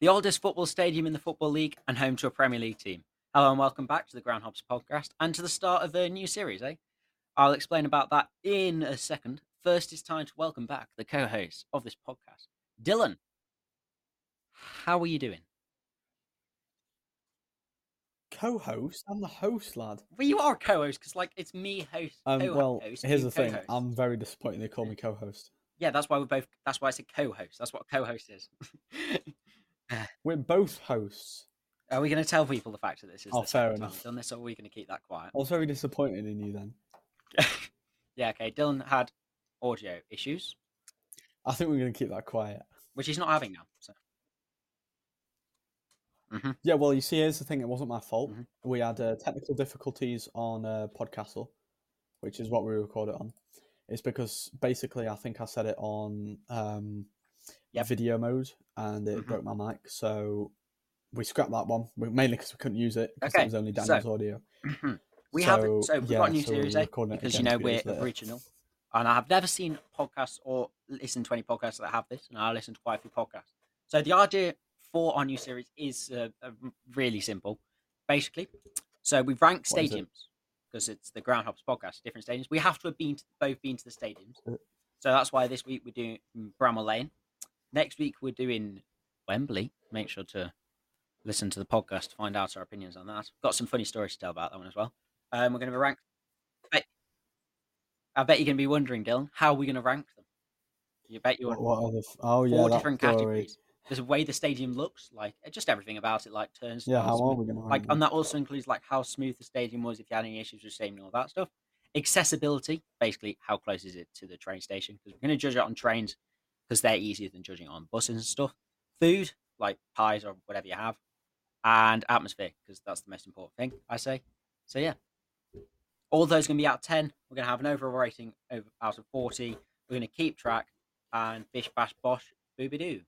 the oldest football stadium in the Football League and home to a Premier League team. Hello and welcome back to the Groundhops podcast and to the start of a new series, eh? I'll explain about that in a second. First, it's time to welcome back the co host of this podcast, Dylan. How are you doing? Co-host? I'm the host, lad. Well, you are a co host because, like, it's me host. Um, well, here's the thing. co-host. I'm very disappointed they call me co-host. Yeah, that's why we're both. That's why I said co host. That's what a co host is. We're both hosts. are we going to tell people the fact that this is Oh, fair enough. done this, or are we going to keep that quiet? I was very disappointed in you then. yeah, okay. Dylan had audio issues, I think we're going to keep that quiet. which he's not having now. So. hmm Yeah, well, you see, here's the thing. It wasn't my fault. Mhm. We had uh, technical difficulties on uh, Podcastle, which is what we recorded on. It's because basically I think I said it on um, Yep. video mode and it Mhm. broke my mic. So we scrapped that one, we- mainly because we couldn't use it because Okay, it was only so- Daniel's audio. We have So, so we've yeah, got a new so series, eh? Because you know we're original, and I have never seen podcasts or listened to any podcasts that have this, and I listen to quite a few podcasts. So the idea for our new series is uh, uh, really simple, basically. So we rank What is it? stadiums because it's the Groundhogs podcast, different stadiums. We have to have been to, both been to the stadiums, Uh. so that's why this week we're doing Bramall Lane. Next week we're doing Wembley. Make sure to listen to the podcast to find out our opinions on that. Got some funny stories to tell about that one as well. Um, we're going to rank. I bet you're going to be wondering, Dylan, how are we going to rank them? You bet you're What, what are the f- oh yeah, four different story. categories. There's a way the stadium looks, like uh, just everything about it, like turns. Yeah, how smooth- are we going to like, and that also includes like how smooth the stadium was, if you had any issues with and all that stuff. Accessibility, basically, how close is it to the train station? Because we're going to judge it on trains because they're easier than judging on buses and stuff. Food, like pies or whatever you have, and atmosphere, because that's the most important thing, I say. So yeah, all those going to be out of ten. We're going to have an overall rating over, out of forty. We're going to keep track and bish bash bosh booby doo.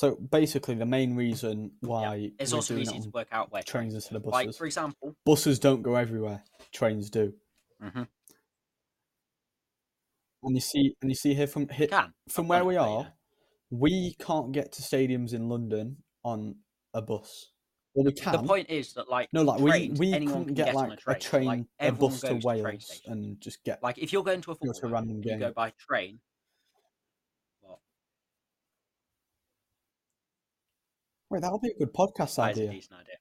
So basically, the main reason why It's we're also easy it to work out where trains instead of buses. Like for example, buses don't go everywhere. Trains do. Mhm. And you see, and you see here from here, from where we it, but, you are, know. we can't get to stadiums in London on a bus. Well, we can. The point is that like no, like we trains, we couldn't can get on like a train. a train, like, a bus to Wales station. and just get. Like if you're going to a Go to a football game, you go by train. Well, Wait, that'll be a good podcast that is a idea. decent idea.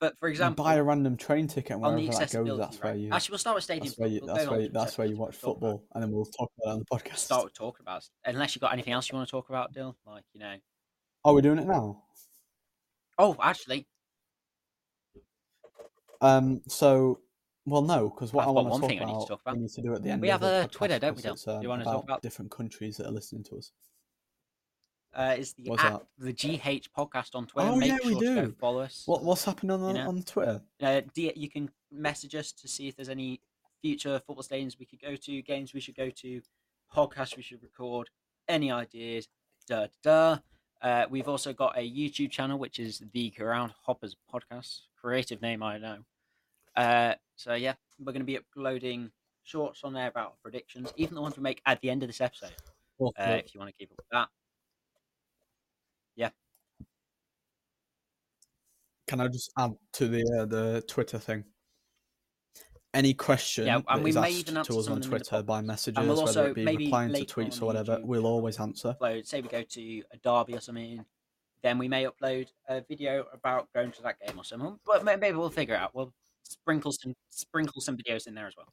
But for You example, buy a random train ticket and on the wherever that goes, accessibility, that's where you. Actually, we'll start with stadiums. That's where you. We'll That's where. You, that's where you watch we'll about football, and then we'll talk about it on the podcast. Start with talking about unless you've got anything else you want to talk about, Dill. Like you know. Oh, we're doing it now. Oh, actually, Um. So, well, no, because what I've I want to thing talk I need to about, talk about. we need to do at the end. We of have the a Twitter, podcast don't we, because Dylan? you um, wanna talk about- different countries that are listening to us? Uh, is the What's at the GH podcast on Twitter. Oh, Make yeah, we sure to go do. follow us. What What's happening on You know? on Twitter? Uh, D- you can message us to see if there's any future football stadiums we could go to, games we should go to, podcasts we should record, any ideas. Da da. da. Uh, we've also got a YouTube channel which is the Ground Hoppers Podcast. Creative name, I know. Uh, so yeah, we're going to be uploading shorts on there about predictions, even the ones we make at the end of this episode. Uh, if you want to keep up with that. Can I just add to the uh, the Twitter thing? Any question Yeah, and that we may asked even to us on of them in the Twitter by messages, we'll whether also it be maybe replying to tweets or whatever, YouTube we'll always answer. upload, say we go to a derby or something, then we may upload a video about going to that game or something. But maybe we'll figure it out. We'll sprinkle some sprinkle some videos in there as well.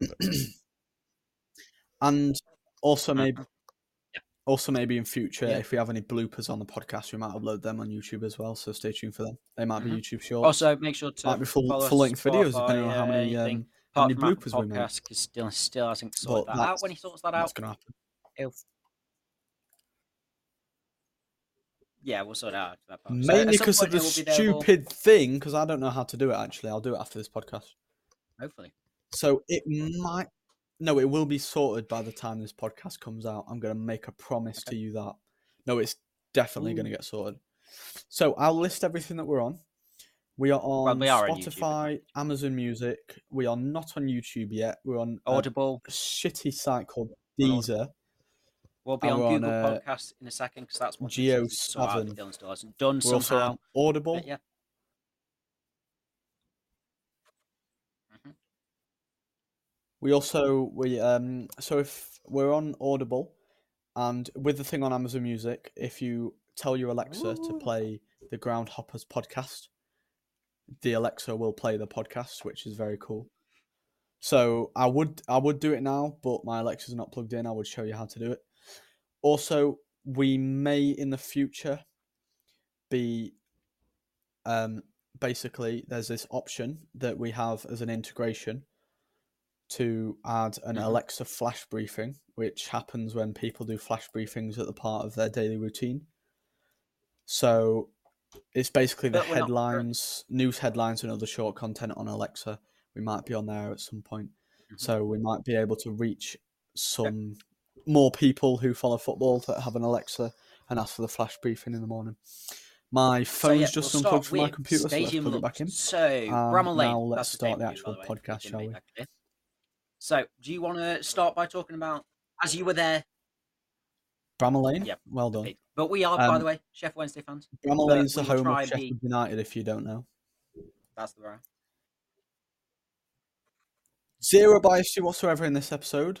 And also Mhm. maybe. Also maybe in future, Yeah. if we have any bloopers on the podcast, we might upload them on YouTube as well. So stay tuned for them. They might Mhm. be YouTube shorts. Also, make sure to might be full full length videos depending on how many um, how many bloopers we make. Because still still hasn't sorted that out. When he sorts that That's out, gonna happen. he'll yeah, we'll sort out. That part. Mainly because of the it will be available, stupid thing. Because I don't know how to do it. Actually, I'll do it after this podcast. Hopefully, So it might. No, it will be sorted by the time this podcast comes out. I'm going to make a promise Okay. to you that. No, it's definitely going to get sorted. So I'll list everything that we're on. We are on we are on Spotify, Amazon Music. We are not on YouTube yet. We're on a Audible. shitty site called Deezer. We'll be and on we're on, Google uh, Podcasts in a second because that's what Geo this is sort out that 7. Dylan done We're also somehow. on Audible. But yeah. Mhm. We also we um so if we're on Audible and with the thing on Amazon Music, if you tell your Alexa to play the Groundhoppers podcast, the Alexa will play the podcast, which is very cool. So I would I would do it now, but my Alexa's not plugged in. I would show you how to do it. Also, we may in the future be um basically there's this option that we have as an integration to add an Mhm. Alexa flash briefing, which happens when people do flash briefings at the part of their daily routine. So it's basically the we're not headlines, news headlines, and other short content on Alexa. We might be on there at some point. Mhm. So we might be able to reach some more people who follow football that have an Alexa and ask for the flash briefing in the morning. My So phone's yeah, just we'll unplugged from my computer, so let's plug it back in. So Bramall Lane. now let's start the actual by the way, podcast, shall we? So, do you want to start by talking about as you were there? Bramall Lane, Yep. well done. But we are, by Um, the way, Sheffield Wednesday fans. Bramall Lane's the home of and be- Sheffield United, if you don't know. That's the right. Zero bias to whatsoever in this episode.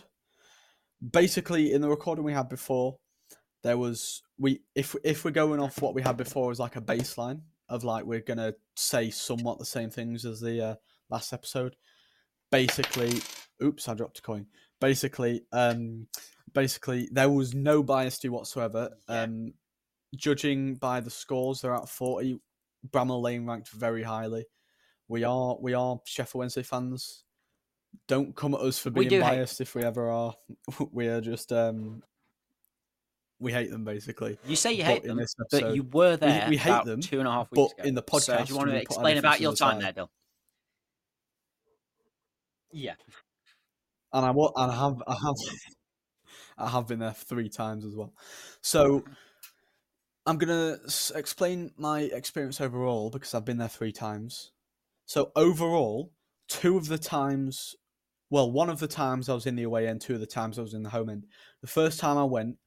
Basically, in the recording we had before, there was we if if we're going off what we had before as like a baseline of like we're gonna say somewhat the same things as the uh, last episode. Basically, oops, I dropped a coin. Basically, um, basically there was no bias to whatsoever. Yeah. Um, judging by the scores, they're at forty. Bramall Lane ranked very highly. We are we are Sheffield Wednesday fans. Don't come at us for being do hate biased if we ever are. we are just um we hate them basically. You say you But hate them, this but you were there we hate about them, two and a half but weeks ago. in the so do podcast, you want to explain about your time aside. there, Bill? Yeah. And I and I have I have I have been there three times as well. So I'm gonna s- explain my experience overall because I've been there three times. So overall, two of the times, well, one of the times I was in the away end, two of the times I was in the home end. The first time I went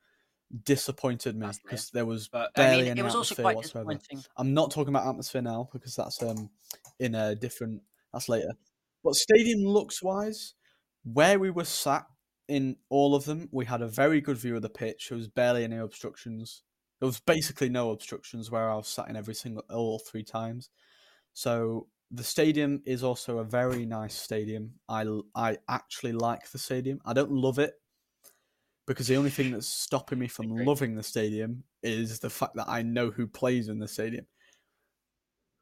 disappointed me because there was But barely I mean, any it was also atmosphere quite whatsoever. disappointing. I'm not talking about atmosphere now because that's um in a different that's later. But stadium looks wise, where we were sat in all of them, we had a very good view of the pitch. There was barely any obstructions. There was basically no obstructions where I was sat in every single all three times. So the stadium is also a very nice stadium. I I actually like the stadium. I don't love it because the only thing that's stopping me from loving the stadium is the fact that I know who plays in the stadium.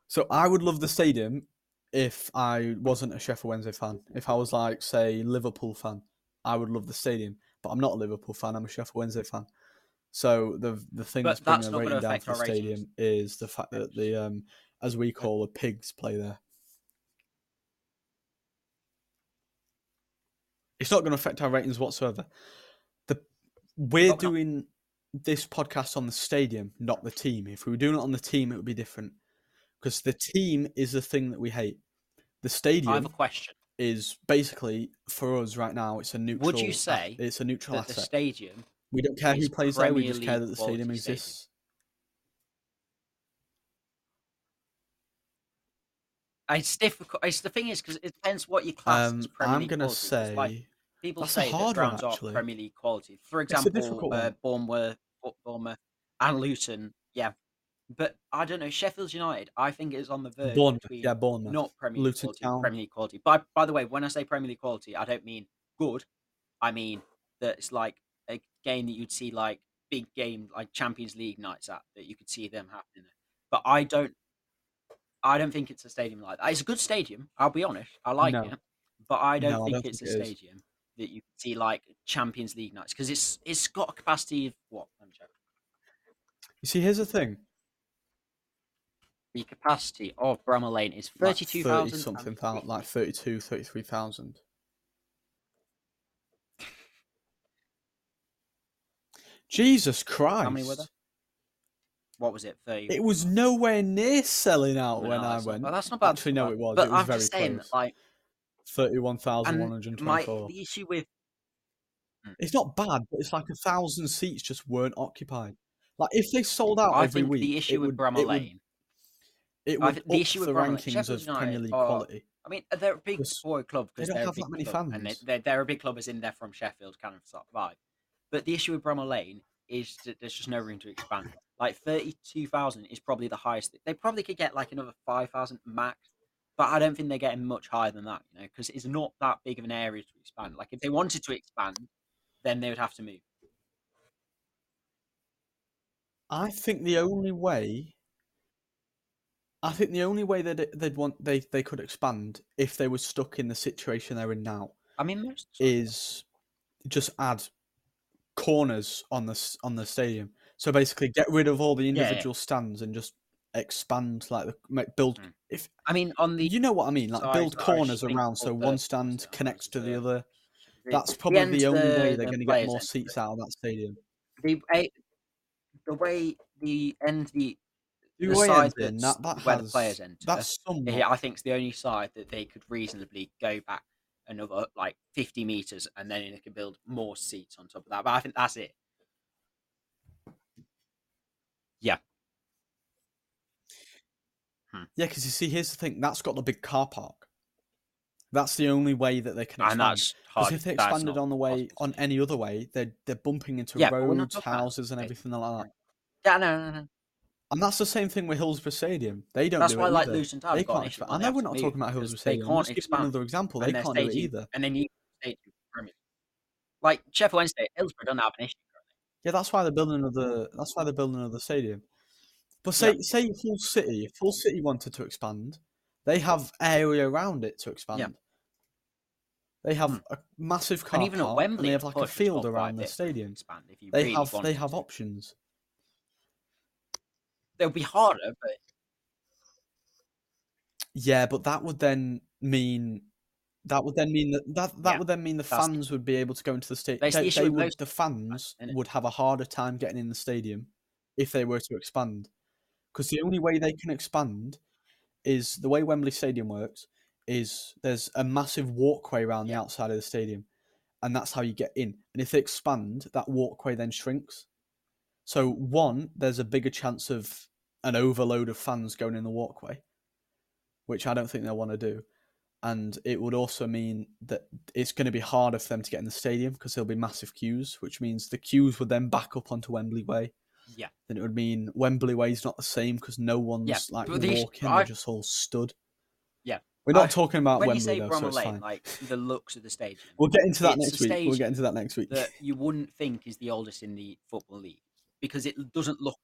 So I would love the stadium if I wasn't a Sheffield Wednesday fan. If I was like, say, Liverpool fan, I would love the stadium. But I'm not a Liverpool fan. I'm a Sheffield Wednesday fan. So the the thing But that's bringing the rating down for the ratings. stadium is the fact that the um, as we call the pigs play there. It's not going to affect our ratings whatsoever. The we're doing this podcast on the stadium, not the team. If we were doing it on the team, it would be different because the team is the thing that we hate. The I have stadium a question. is basically for us right now. It's a neutral. Would you say it's a neutral That the stadium we don't care who plays there. We just care that the stadium quality stadium? exists. It's difficult. It's the thing is because it depends what you class Um, as Premier I'm League gonna quality. 'cause, like, say people that's say that hard one, are. Premier League quality. For example, uh. Bournemouth, Bournemouth, and Luton. Yeah, but I don't know. Sheffield United, I think is on the verge Bournemouth, between yeah, Bournemouth. not Premier League Luton quality, Town. Premier League quality. By by the way, when I say Premier League quality, I don't mean good. I mean that it's like a game that you'd see like big game like Champions League nights at that you could see them happening. But I don't. I don't think it's a stadium like that. It's a good stadium. I'll be honest. I like No. it, but I don't No, I think don't it's think a it is. stadium that you could see like Champions League nights because it's it's got a capacity of what? Let me check. You see, here's the thing. The capacity of Bramall Lane is like thirty-two 30 thousand something thousand, like 32, 33,000. Jesus Christ. How many were there? what was it? Thirty. It was nowhere near selling out Well, when no, I not- went. well, that's not bad. Actually, no, it was. But it was I'm very just saying, close. like, Thirty-one thousand and one hundred my the issue with hmm. It's not bad, but it's like a thousand seats just weren't occupied. Like if they sold out I every week, the issue with would, Bramall Lane. It would the issue with the rankings Sheffield of United Premier League are- quality. I mean, they're a big Because boy club they don't have that many club, and they, fans. they're, a big club as in they're from Sheffield, kind of vibe. But the issue with Bramall Lane is that there's just no room to expand. Like thirty-two thousand is probably the highest. They probably could get like another five thousand max, but I don't think they're getting much higher than that. You know, because it's not that big of an area to expand. Like if they wanted to expand, then they would have to move. I think the only way, I think the only way that they'd want they they could expand if they were stuck in the situation they're in now I mean, most is just add corners on the on the stadium. So basically, get rid of all the yeah. individual stands and just expand like the make, build. Mm. If I mean, on the you know what I mean, like build corners around so one stand connects to the the- other. That's probably end the only way they're the going to get more seats out of that stadium. the the way the end the The side that's that, that where has, the players enter. that's somewhat. I think it's the only side that they could reasonably go back another like 50 meters and then they could build more seats on top of that. But I think that's it. Yeah, hmm. Yeah, because you see, here's the thing. That's got the big car park. That's the only way that they can And expand. that's Because if they expanded on the way possible on any other way, they're they're bumping into Yeah, but we're not roads, houses, and everything like that. Yeah, no, no, no. And that's the same thing with Hillsborough Stadium. They don't That's do why, it like. Luton Town, They have got an can't expand. I they know we're not move talking about Hillsborough Stadium. I'm can't expand another example. They can't do it either. and then you stadium League. like Sheffield Wednesday, Hillsborough don't have an issue. Yeah, that's why they're building another. That's why they're building another stadium. But Yeah. say say Hull City, if Hull City wanted to expand, they have area around it to expand. Yeah. They have Hmm. a massive car And even park, Wembley, and they have like a field a around the stadium. Expand if you They really have they have to. options. They'll be harder, but Yeah, but that would then mean that would then mean that that, that Yeah, would then mean the that's- fans would be able to go into the stadium. That's the They, they would most the fans would have a harder time getting in the stadium if they were to expand, because the only way they can expand is the way Wembley Stadium works. Is there's a massive walkway around the outside of the stadium, and that's how you get in. And if they expand, that walkway then shrinks. So one, there's a bigger chance of an overload of fans going in the walkway, which I don't think they'll want to do. And it would also mean that it's going to be harder for them to get in the stadium because there'll be massive queues, which means the queues would then back up onto Wembley Way. yeah. Then it would mean Wembley Way is not the same because no one's like but the walking; I- they're just all stood. Yeah. we're not I- talking about when Wembley you say though, so Bramall it's Lane, fine. like the looks of the stadium, We'll get into that next week. We'll get into that next week. that you wouldn't think is the oldest in the football league because it doesn't look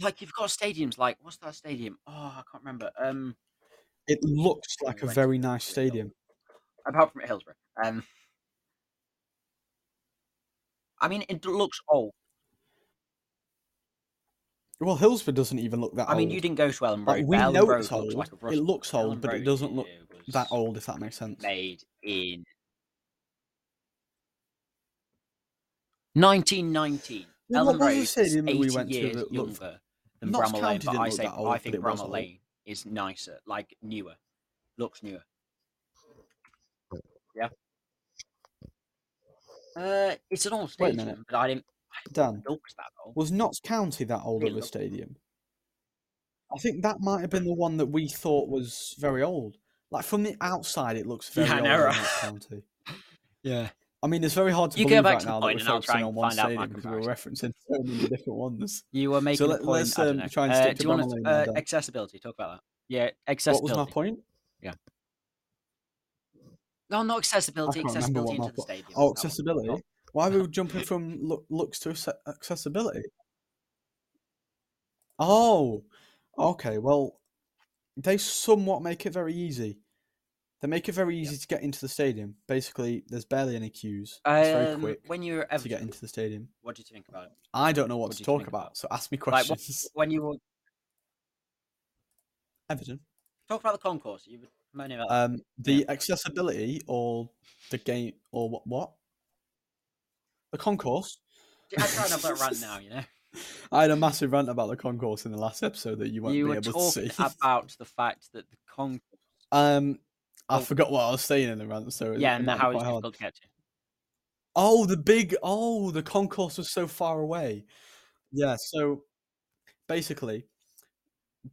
like you've got stadiums like what's that stadium? Oh, I can't remember. Um, It looks like a very nice stadium. apart from Hillsborough. Um, I mean, it looks old. Well, Hillsborough doesn't even look that old. I old. mean, you didn't go to Elland Road. Like, we Elland know Road it's looks like a It looks old, Elland but it doesn't look that old, if that makes sense. Made in 1919. Well, Elland what was Road the is 80 we went to years that looked- younger than Notts Bramall Lane, but didn't I say that old, I think it was Bramall old. Lane is nicer, like newer, looks newer. Yeah. Uh, it's an old Wait a stadium, minute. but I didn't. Dan, It looks that old. was Notts County that old It of a looked- stadium? I think that might have been the one that we thought was very old. Like from the outside, it looks very Yeah, I old. know, in right? Notts County. Yeah. I mean, it's very hard to You go believe back right to now that we're focusing on one find out stadium because we're referencing so many different ones. You were making let- a point. let's, I don't um, try and Uh, stick do to you want to uh, accessibility? Talk about that. Yeah, accessibility. What was my point? Yeah. No, not accessibility. Accessibility into the stadium. Oh, one. accessibility. Why are we jumping from look, looks to accessibility? Oh, okay. Well, they somewhat make it very easy. They make it very easy to get into the stadium. Basically, there's barely any queues. It's very Um, quick when you were ever, to get into the stadium. what did you think about it? I don't know what, what to talk about, about- so ask me Like what, questions. when you were Everton. talk about the concourse, you were about. Um, the accessibility or the game or what? What? The concourse. I try and have that rant now, you know. I had a massive rant about the concourse in the last episode that you won't you be able to talking see. about the fact that the concourse. um, I forgot what I was saying in the rant, so Yeah, and how it's quite hard. difficult to get to. Oh, the big oh, the concourse was so far away. Yeah, so basically,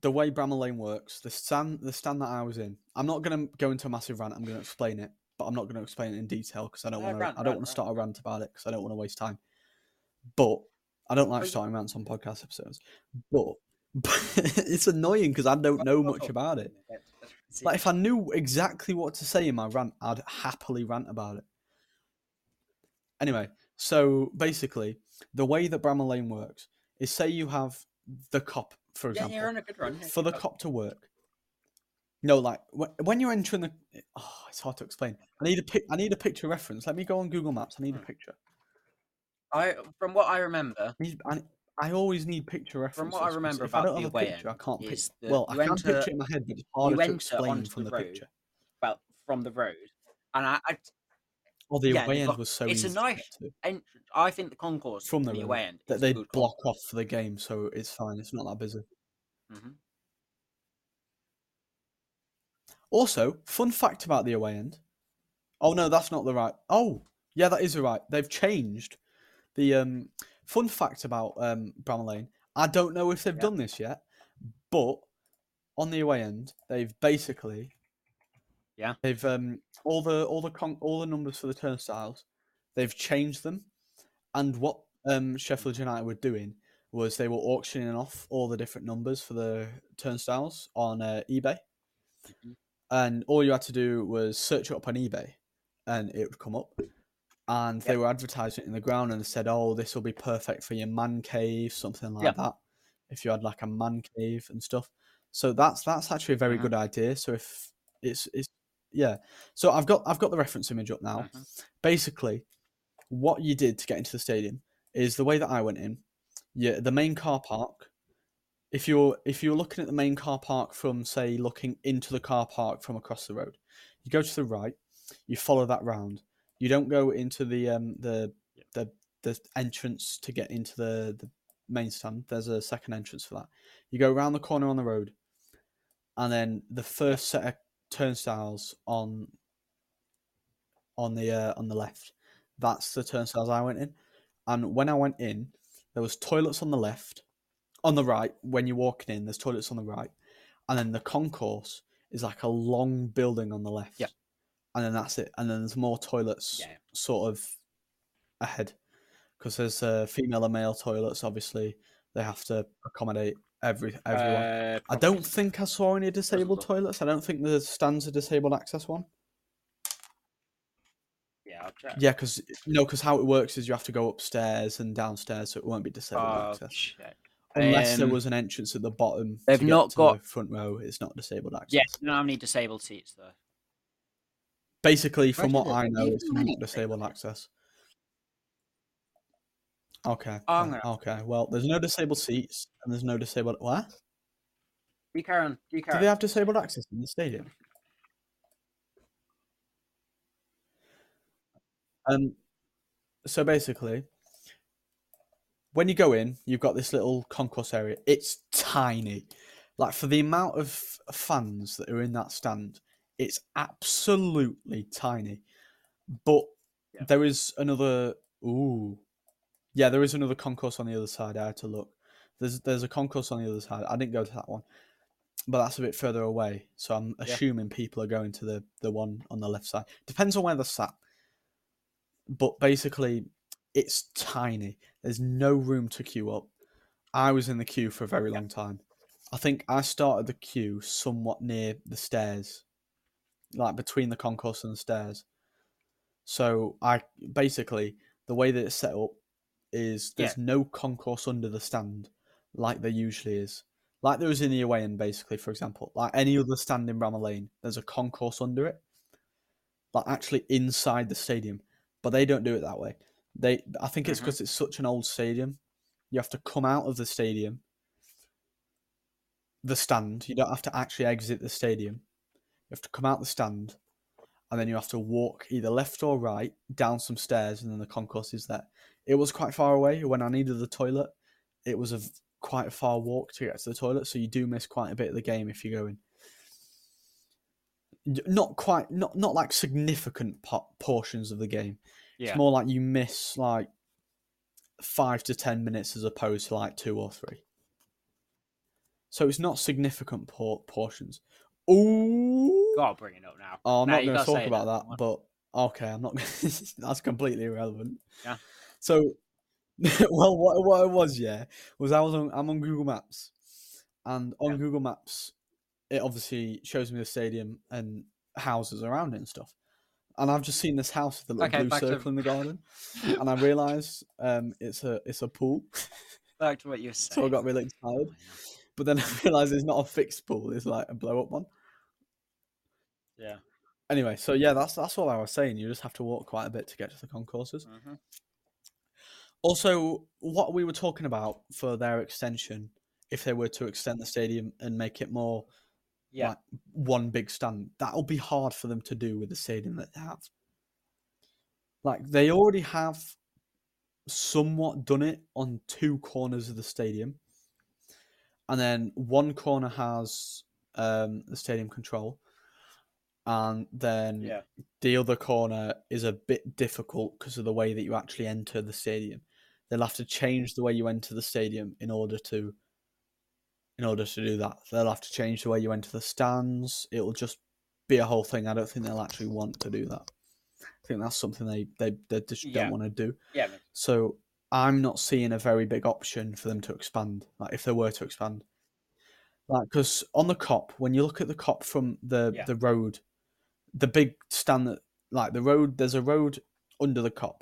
the way Bramall Lane works, the stand the stand that I was in, I'm not gonna go into a massive rant. I'm gonna explain it, but I'm not gonna explain it in detail because I don't want to. I don't want to start a rant about it because I don't want to waste time. But I don't like starting rants on podcast episodes. But, but it's annoying because I don't know much about it. Like if I knew exactly what to say in my rant, I'd happily rant about it. Anyway, so basically, the way that Bramall Lane works is say you have the Kop, for yeah, example, you're on a good run. for the Kop to work. No, like when you're entering the, oh, it's hard to explain. I need a pic. I need a picture reference. Let me go on Google Maps. I need a Hmm. picture. I from what I remember, I, need, I, I always need picture references. From what I remember if I about don't the have a away picture, I end can't. Pic- is that well, I you can enter- picture it in my head, but it's harder to enter explain onto from the the, road, picture. well, from the road, and I, I, Oh, the yeah, away they've end got- was so it's a easy to get nice to. ent- I think the concourse From the road, away end that is they good block off for the game, so it's fine. It's not that busy. hmm Also, fun fact about the away end. Oh no, that's not the right. Oh, yeah, that is the right. They've changed the um fun fact about um Bramall Lane. I don't know if they've Yeah. done this yet, but on the away end, they've basically Yeah. they've um all the all the con- all the numbers for the turnstiles, they've changed them, and what um Sheffield United were doing was they were auctioning off all the different numbers for the turnstiles on uh, eBay Mhm. and all you had to do was search it up on eBay, and it would come up. And they Yep. were advertising it in the ground, and they said, "Oh, this will be perfect for your man cave, something like Yeah. that. If you had like a man cave and stuff." So that's that's actually a very Mhm. good idea. So if it's it's yeah, so I've got I've got the reference image up now. Mhm. Basically, what you did to get into the stadium is the way that I went in. Yeah, the main car park if you're if you're looking at the main car park from say looking into the car park from across the road you go to the right you follow that round you don't go into the um the the the entrance to get into the the main stand. There's a second entrance for that. You go around the corner on the road and then the first set of turnstiles on on the uh, on the left that's the turnstiles i went in. And when i went in there was toilets on the left on the right when you're walking in there's toilets on the right. And then the concourse is like a long building on the left. Yeah. And then that's it. And then there's more toilets Yeah. sort of ahead because there's uh, female and male toilets obviously they have to accommodate every everyone. Uh, i don't think i saw any disabled toilets. I don't think the stands a disabled access one. Yeah, I'll yeah because no because how it works is you have to go upstairs and downstairs so it won't be disabled I'll access. check. unless there Um, was an entrance at the bottom they've not got- the front row it's not disabled access. Yes, you don't have disabled seats though. Basically from what i know it's not disabled access. Okay Oh, okay, well there's no disabled seats and there's no disabled what? You carry on. You do carry they on. have disabled access in the stadium? Um so basically when you go in you've got this little concourse area. It's tiny. Like for the amount of fans that are in that stand it's absolutely tiny. But Yeah. there is another ooh. Yeah there is another concourse on the other side. I had to look. There's there's a concourse on the other side. I didn't go to that one but that's a bit further away. So i'm Yeah. assuming people are going to the the one on the left side. Depends on where they're sat. But basically it's tiny. There's no room to queue up. I was in the queue for a very long time. I think i started the queue somewhat near the stairs like between the concourse and the stairs. So i basically the way that it's set up is Yeah. there's no concourse under the stand like there usually is. Like there was in the away end basically for example. Like any other stand in Bramall Lane there's a concourse under it. Like actually inside the stadium. But they don't do it that way. They i think it's mm-hmm. because it's such an old stadium. You have to come out of the stadium the stand. You don't have to actually exit the stadium you have to come out the stand and then you have to walk either left or right down some stairs and then the concourse is there it was quite far away when i needed the toilet it was a quite a far walk to get to the toilet, so you do miss quite a bit of the game if you're going. Not quite, not not like significant po- portions of the game. Yeah. It's more like you miss like five to ten minutes as opposed to like two or three. So it's not significant por- portions. Ooh. Gotta bring it up now. Oh, I'm No, not going to talk about that that, but okay, I'm not. that's completely irrelevant. Yeah. So, well, what what it was, yeah, was I was on I'm on Google Maps, and on Yeah. Google Maps, it obviously shows me the stadium and houses around it and stuff. And I've just seen this house with a little Okay, blue back to- circle in the garden, and I realised um, it's a it's a pool. Back to what you were saying. So I got really excited. But then I realised it's not a fixed pool; it's like a blow up one. Yeah. Anyway, so yeah, that's that's all I was saying. You just have to walk quite a bit to get to the concourses. hmm Also, what we were talking about for their extension, if they were to extend the stadium and make it more Yeah. like one big stand, that'll be hard for them to do with the stadium that they have. Like they already have somewhat done it on two corners of the stadium. And then one corner has um, the stadium control. And then Yeah. the other corner is a bit difficult because of the way that you actually enter the stadium. They'll have to change the way you enter the stadium in order to in order to do that. They'll have to change the way you enter the stands. It'll just be a whole thing. I don't think they'll actually want to do that. I think that's something they they, they just Yeah. don't want to do. Yeah. So I'm not seeing a very big option for them to expand. Like if they were to expand, like because on the Kop, when you look at the Kop from the Yeah. the road, the big stand that like the road, there's a road under the Kop.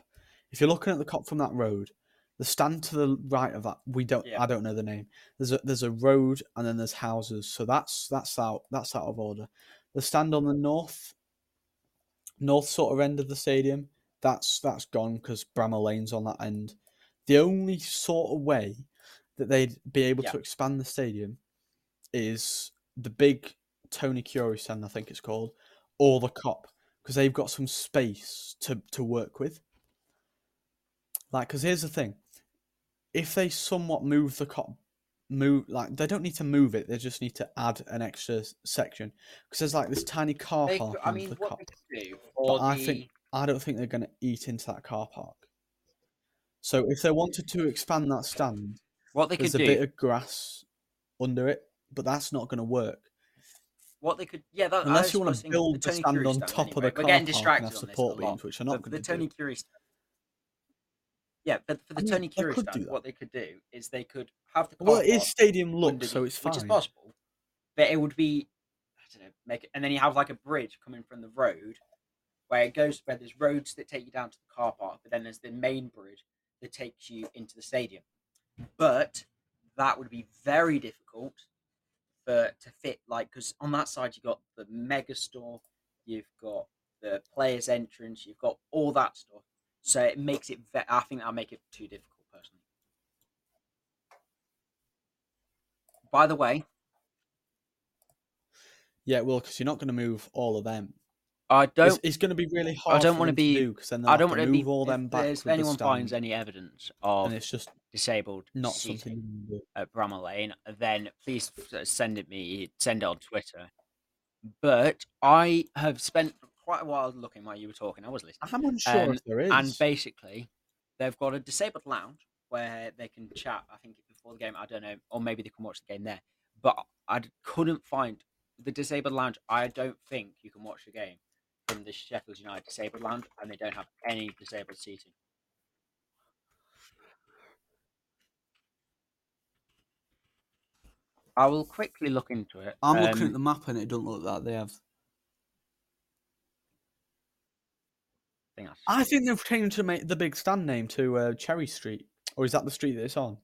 If you're looking at the Kop from that road, the stand to the right of that, we don't, Yeah. I don't know the name. There's a there's a road and then there's houses. So that's that's out that's out of order. The stand on the north, north sort of end of the stadium, that's that's gone because Bramall Lane's on that end. The only sort of way that they'd be able Yeah. to expand the stadium is the big Tony Currie stand, I think it's called, or the Kop, because they've got some space to to work with. Like, because here's the thing: if they somewhat move the Kop, move like they don't need to move it; they just need to add an extra section because there's like this tiny car They park I under mean, the Kop. do, or I think- I don't think they're going to eat into that car park. So if they wanted to expand that stand, what they could there's a do, bit of grass under it, but that's not going to work what they could, yeah, that, unless you want to build the stand on top anyway. of the We're car getting park distracted this support beams, which are not going the Tony. Currie stand. Yeah, but for the I mean, Tony Currie stand, what they could do is they could have the car Well, it is stadium look, so it's fine. which is possible, but it would be, I don't know, make it, and then you have like a bridge coming from the road, where it goes where there's roads that take you down to the car park, but then there's the main bridge that takes you into the stadium. But that would be very difficult for to fit, like because on that side you've got the mega store, you've got the players' entrance, you've got all that stuff. So it makes it. Ve- I think that'll make it too difficult, personally. By the way, Yeah, well, because you're not going to move all of them. I don't. it's going to be really hard. I don't wanna be- do because then I don't want to move be. all them if back with anyone finds any evidence of and it's just disabled not something. you can do. at Bramall Lane, then please send it me. Send it on Twitter. But I have spent quite a while looking while you were talking. I was listening. I'm unsure Um, if there is. and basically they've got a disabled lounge where they can chat i think before the game i don't know or maybe they can watch the game there but i couldn't find the disabled lounge i don't think you can watch the game from the sheffield united disabled land, and they don't have any disabled seating i will quickly look into it I'm looking Um, at the map and it doesn't look that they have. I think I think they've changed to make the big stand name to uh, Cherry Street, or is that the street that it's on?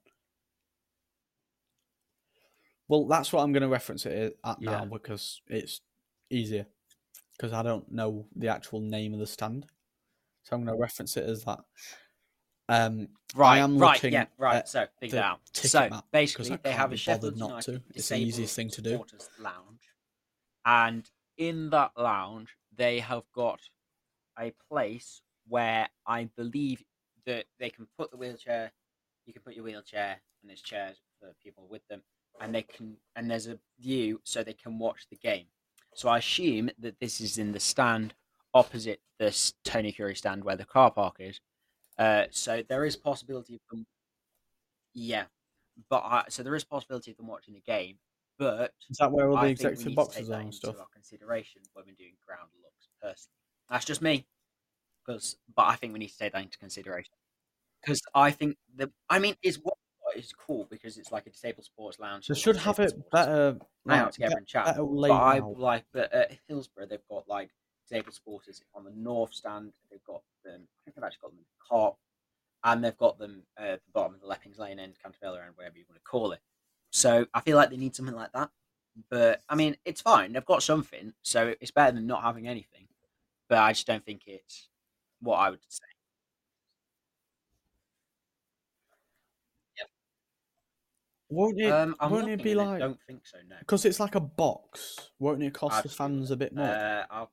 Well, that's what I'm going to reference it at now Yeah. because it's easier. Because I don't know the actual name of the stand, so I'm going to reference it as that. Um, right am right looking yeah right so figure it out so map, basically they have a bothered sheffield not to. It's the easiest thing to do. lounge and in that lounge they have got a place where i believe that they can put the wheelchair you can put your wheelchair and there's chairs for people with them, and they can and there's a view so they can watch the game. So I assume that this is in the stand opposite this Tony Fury stand where the car park is. Uh, so there is possibility of them. Yeah, but I, so there is possibility of them watching the game. But Is that where all the I executive need to take boxes are and stuff? our consideration when we're doing ground looks. Personally, that's just me. Because, but I think we need to take that into consideration. Because I think the, I mean, is what is cool because it's like a disabled sports lounge. They should have it better. hang out together and chat. But I like, but at Hillsborough they've got like disabled supporters on the north stand. They've got them. I think they've actually got them in the Kop, and they've got them uh, at the bottom of the Leppings Lane end, Cantabella end, wherever you want to call it. So I feel like they need something like that. But I mean, it's fine. They've got something, so it's better than not having anything. But I just don't think it's what I would say. Won't it? Um, won't it be and I like? don't think so. No. Because it's like a box. Won't it cost the fans a bit more? Uh, I'll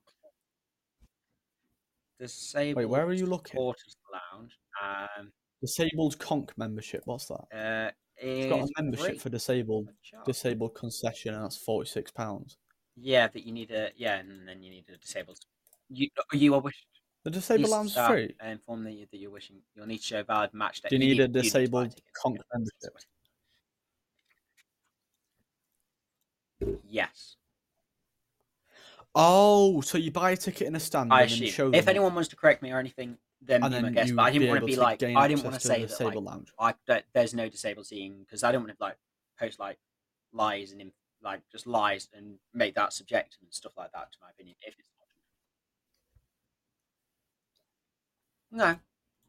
disabled where are you looking? supporters lounge. Um, Disabled conch membership. What's that? uh, It's got a membership free for disabled disabled concession, and that's forty six pounds. Yeah, but you need a yeah, and then you need a disabled. You you are wish. The disabled lounge is free. Inform that, you, that you're wishing. You'll need to show valid match day. Do you need a disabled ticket to membership? Yes, Oh, so you buy a ticket in a stand I and then show assume. them If anyone wants to correct me or anything, then and be my then guest. you But I didn't be want able to be to like gain I didn't want to access to say the that like disabled lounge. I that there's no disabled seating because I don't want to like post like lies and like just lies and make that subjective and stuff like that. To my opinion, if it's not no,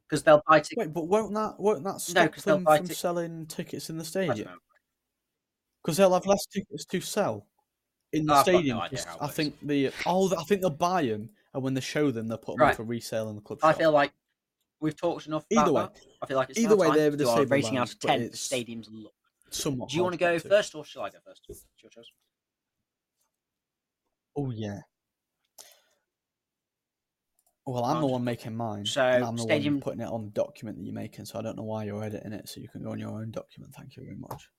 because they'll buy tickets. Wait, but won't that won't that stop 'cause they'll them buy from selling tickets in the I don't stadium? Because they'll have less tickets to sell in the ah, no stadium. idea 'cause how it I think the oh, I think they'll buy them, and when they show them, they'll put them Right. up for resale in the club I shop. feel like we've talked enough about Either way, that. I feel like it's either way, they're to the disabled rating out of ten. The stadium's look. somewhat. Do you want to go get first or shall I go first? It's your choice. Oh yeah. Well, I'm the one making mine, So, and I'm the stadium- one putting it on the document that you're making. So I don't know why you're editing it. So you can go on your own document. Thank you very much.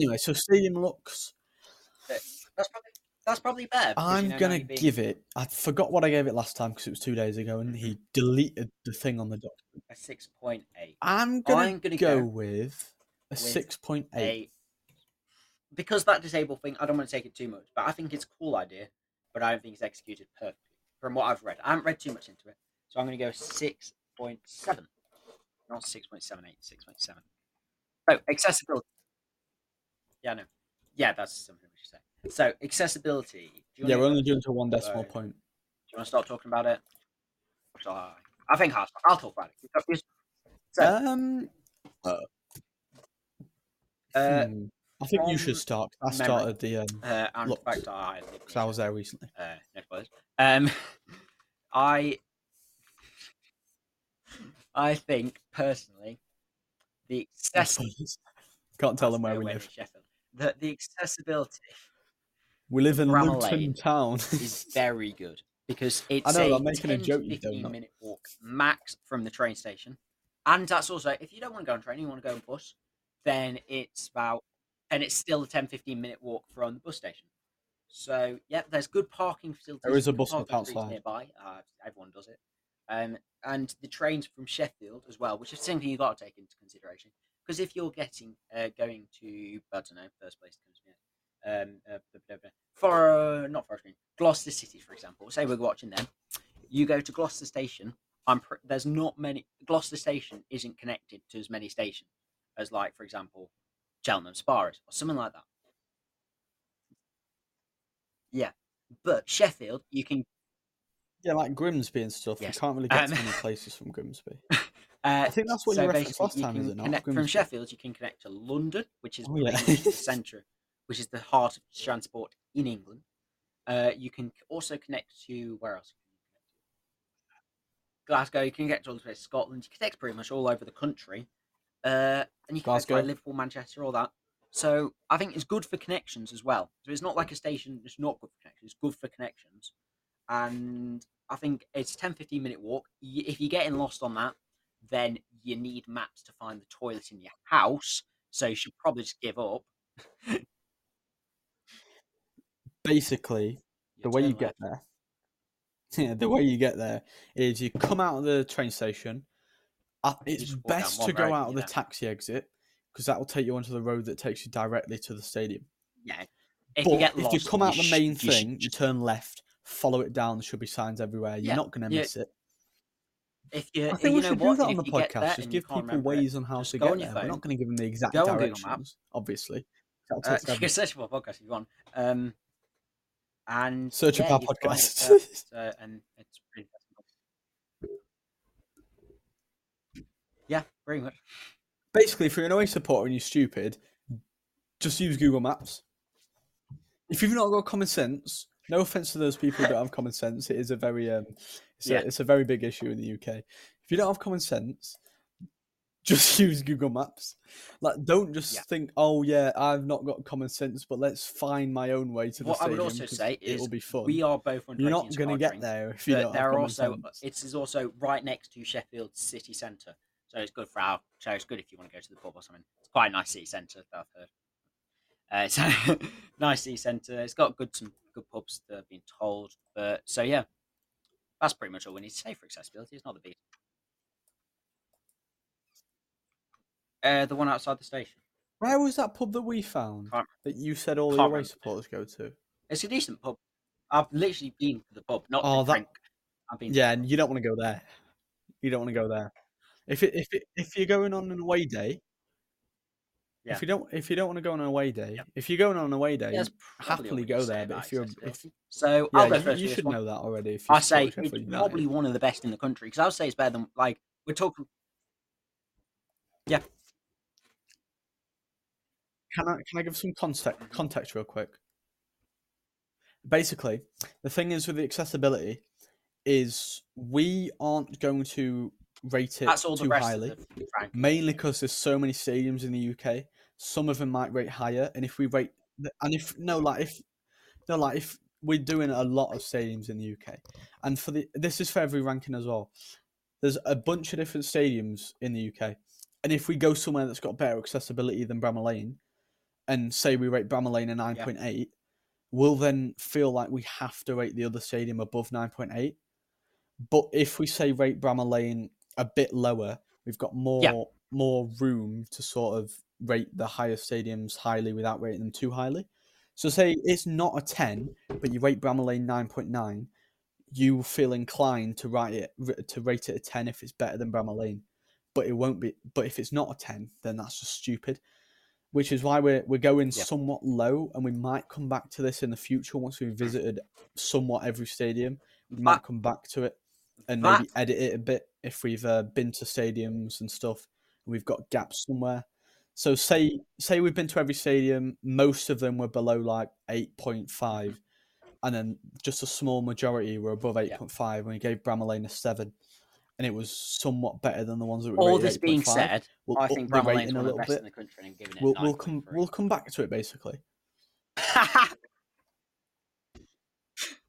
Anyway, so stadium looks. That's probably that's probably better. I'm know, gonna give it. I forgot what I gave it last time because it was two days ago, and he mm-hmm. deleted the thing on the document. a six point eight. I'm gonna, I'm gonna go, go with a with six point eight. Because that disabled thing, I don't want to take it too much, but I think it's a cool idea, but I don't think it's executed perfectly. From what I've read, I haven't read too much into it, so I'm going to go six point seven, not six point seven eight, six point seven. Oh, accessibility. Yeah, no, yeah, that's something we should say. So accessibility. Do you Yeah, we're only doing to one decimal point. Do you want to start talking about it? Or shall I? Think I'll, I'll talk about it. So, Um, uh, hmm, I think you should start. I memory. started the um uh, and Look, back to I because I was there recently. uh, no spoilers. Um, I I think personally the No access- Can't tell them where we live. Sheffield. The the accessibility We live in Bramall Luton Lane Town. is very good because it's I know, a I'm making a 10 joke, to you 15 donut. minute walk max from the train station, and that's also if you don't want to go on train, you want to go on bus, then it's about and it's still a 10-15 minute walk from the bus station. So yeah, there's good parking facilities. There is a bus stop outside. nearby. Uh, everyone does it. Um, and the trains from Sheffield as well, which is something you have got to take into consideration. Because if you're getting uh, going to I don't know, first place comes. Um, uh, blah, blah, blah. for uh, not Forest Green, Gloucester City, for example. Say we're watching them. You go to Gloucester Station. I'm pr- there's not many. Gloucester Station isn't connected to as many stations as, like, for example, Cheltenham Spa is, or something like that. Yeah, but Sheffield, you can yeah, like Grimsby and stuff. Yes. You can't really get Um, to many places from Grimsby. Uh, I think that's what you referenced last time, is it not? From Sheffield, you can connect to London, which is Oh, yeah. the centre, which is the heart of transport in England. Uh, you can also connect to where else? Can you connect to? Glasgow. You can get to all the places. Scotland. You can connect pretty much all over the country. Uh, and you can connect to. Liverpool, Manchester, all that. So I think it's good for connections as well. So it's not like a station that's not good for connections. It's good for connections. And I think it's a 10 15 minute walk. If you're getting lost on that, then you need maps to find the toilet in your house, so you should probably just give up. Basically, the way you get there, yeah, the way you get there is you come out of the train station. Uh, it's just walk down best one to go road, out of the yeah. taxi exit because that will take you onto the road that takes you directly to the stadium. Yeah. If but you get if lost, you come out the sh- main you should thing, you turn left, follow it down. There should be signs everywhere. You're Yeah, not going to yeah. miss it. If you, I you think we know should what, do that on if the you podcast. Just you give people remember it, ways on how just to get on there. We're not going to give them the exact go on Google Maps. directions, obviously. Uh, you can search for a podcast if you want. Um, and Search up our you find it podcast. and it's pretty. Yeah, pretty much. Basically, if you're an away supporter and you're stupid, just use Google Maps. If you've not got common sense, no offense to those people who don't have common sense, it is a very um, it's, Yeah. a, it's a very big issue in the UK. If you don't have common sense, just use Google Maps. Like, don't just Yeah. think, oh yeah, I've not got common sense, but let's find my own way to the What I would stadium. also say it will be fun. We are both on You're not going to get there if you don't there have are also sense. it is also right next to Sheffield city centre, so it's good for our. So it's good if you want to go to the pub or something. It's quite a nice city centre. I've heard. Uh, it's a nice city centre. It's got good some good pubs that I've been told. But so yeah, that's pretty much all we need to say for accessibility. It's not the big. Uh, the one outside the station. Where was that pub that we found Can't- that you said all the can't away supporters go to? It's a decent pub. I've literally been to the pub, not Oh, to that- drink. I've been. Yeah, and you don't want to go there. You don't want to go there. If it, if it, if you're going on an away day, Yeah. if you don't if you don't want to go on an away day, Yeah. if you're going on an away day, Yeah, happily go need to say there. But if you're if so yeah, I'll go you, first. you this should one. know that already. If I say it's probably one of the best in the country because I would say it's better than like we're talking. Yeah. Can I can I give some context context real quick? Basically, the thing is with the accessibility is we aren't going to rate it That's all the too rest highly. of the mainly because there's so many stadiums in the UK. Some of them might rate higher, and if we rate, and if no, like if no, like if we're doing a lot of stadiums in the UK, and for the this is for every ranking as well. There's a bunch of different stadiums in the UK, and if we go somewhere that's got better accessibility than Bramall Lane, and say we rate Bramall Lane a nine point eight, we'll then feel like we have to rate the other stadium above nine point eight. But if we say rate Bramall Lane a bit lower, we've got more more room to sort of rate the higher stadiums highly without rating them too highly. So say it's not a ten, but you rate Bramall Lane nine point nine, you feel inclined to write it to rate it a ten if it's better than Bramall Lane. But it won't be. But if it's not a ten, then that's just stupid. Which is why we're we're going Yeah. somewhat low, and we might come back to this in the future once we've mm. visited somewhat every stadium. We might That- come back to it and that- maybe edit it a bit if we've uh, been to stadiums and stuff. And we've got gaps somewhere. So say say we've been to every stadium. Most of them were below like eight point five, and then just a small majority were above eight point five. And we gave Bramall Lane a seven, and it was somewhat better than the ones that we were. All this being 8.5. said, we'll I think Bramall Lane's a one of the little best bit. in the country and giving it We'll we'll come we'll come back to it basically.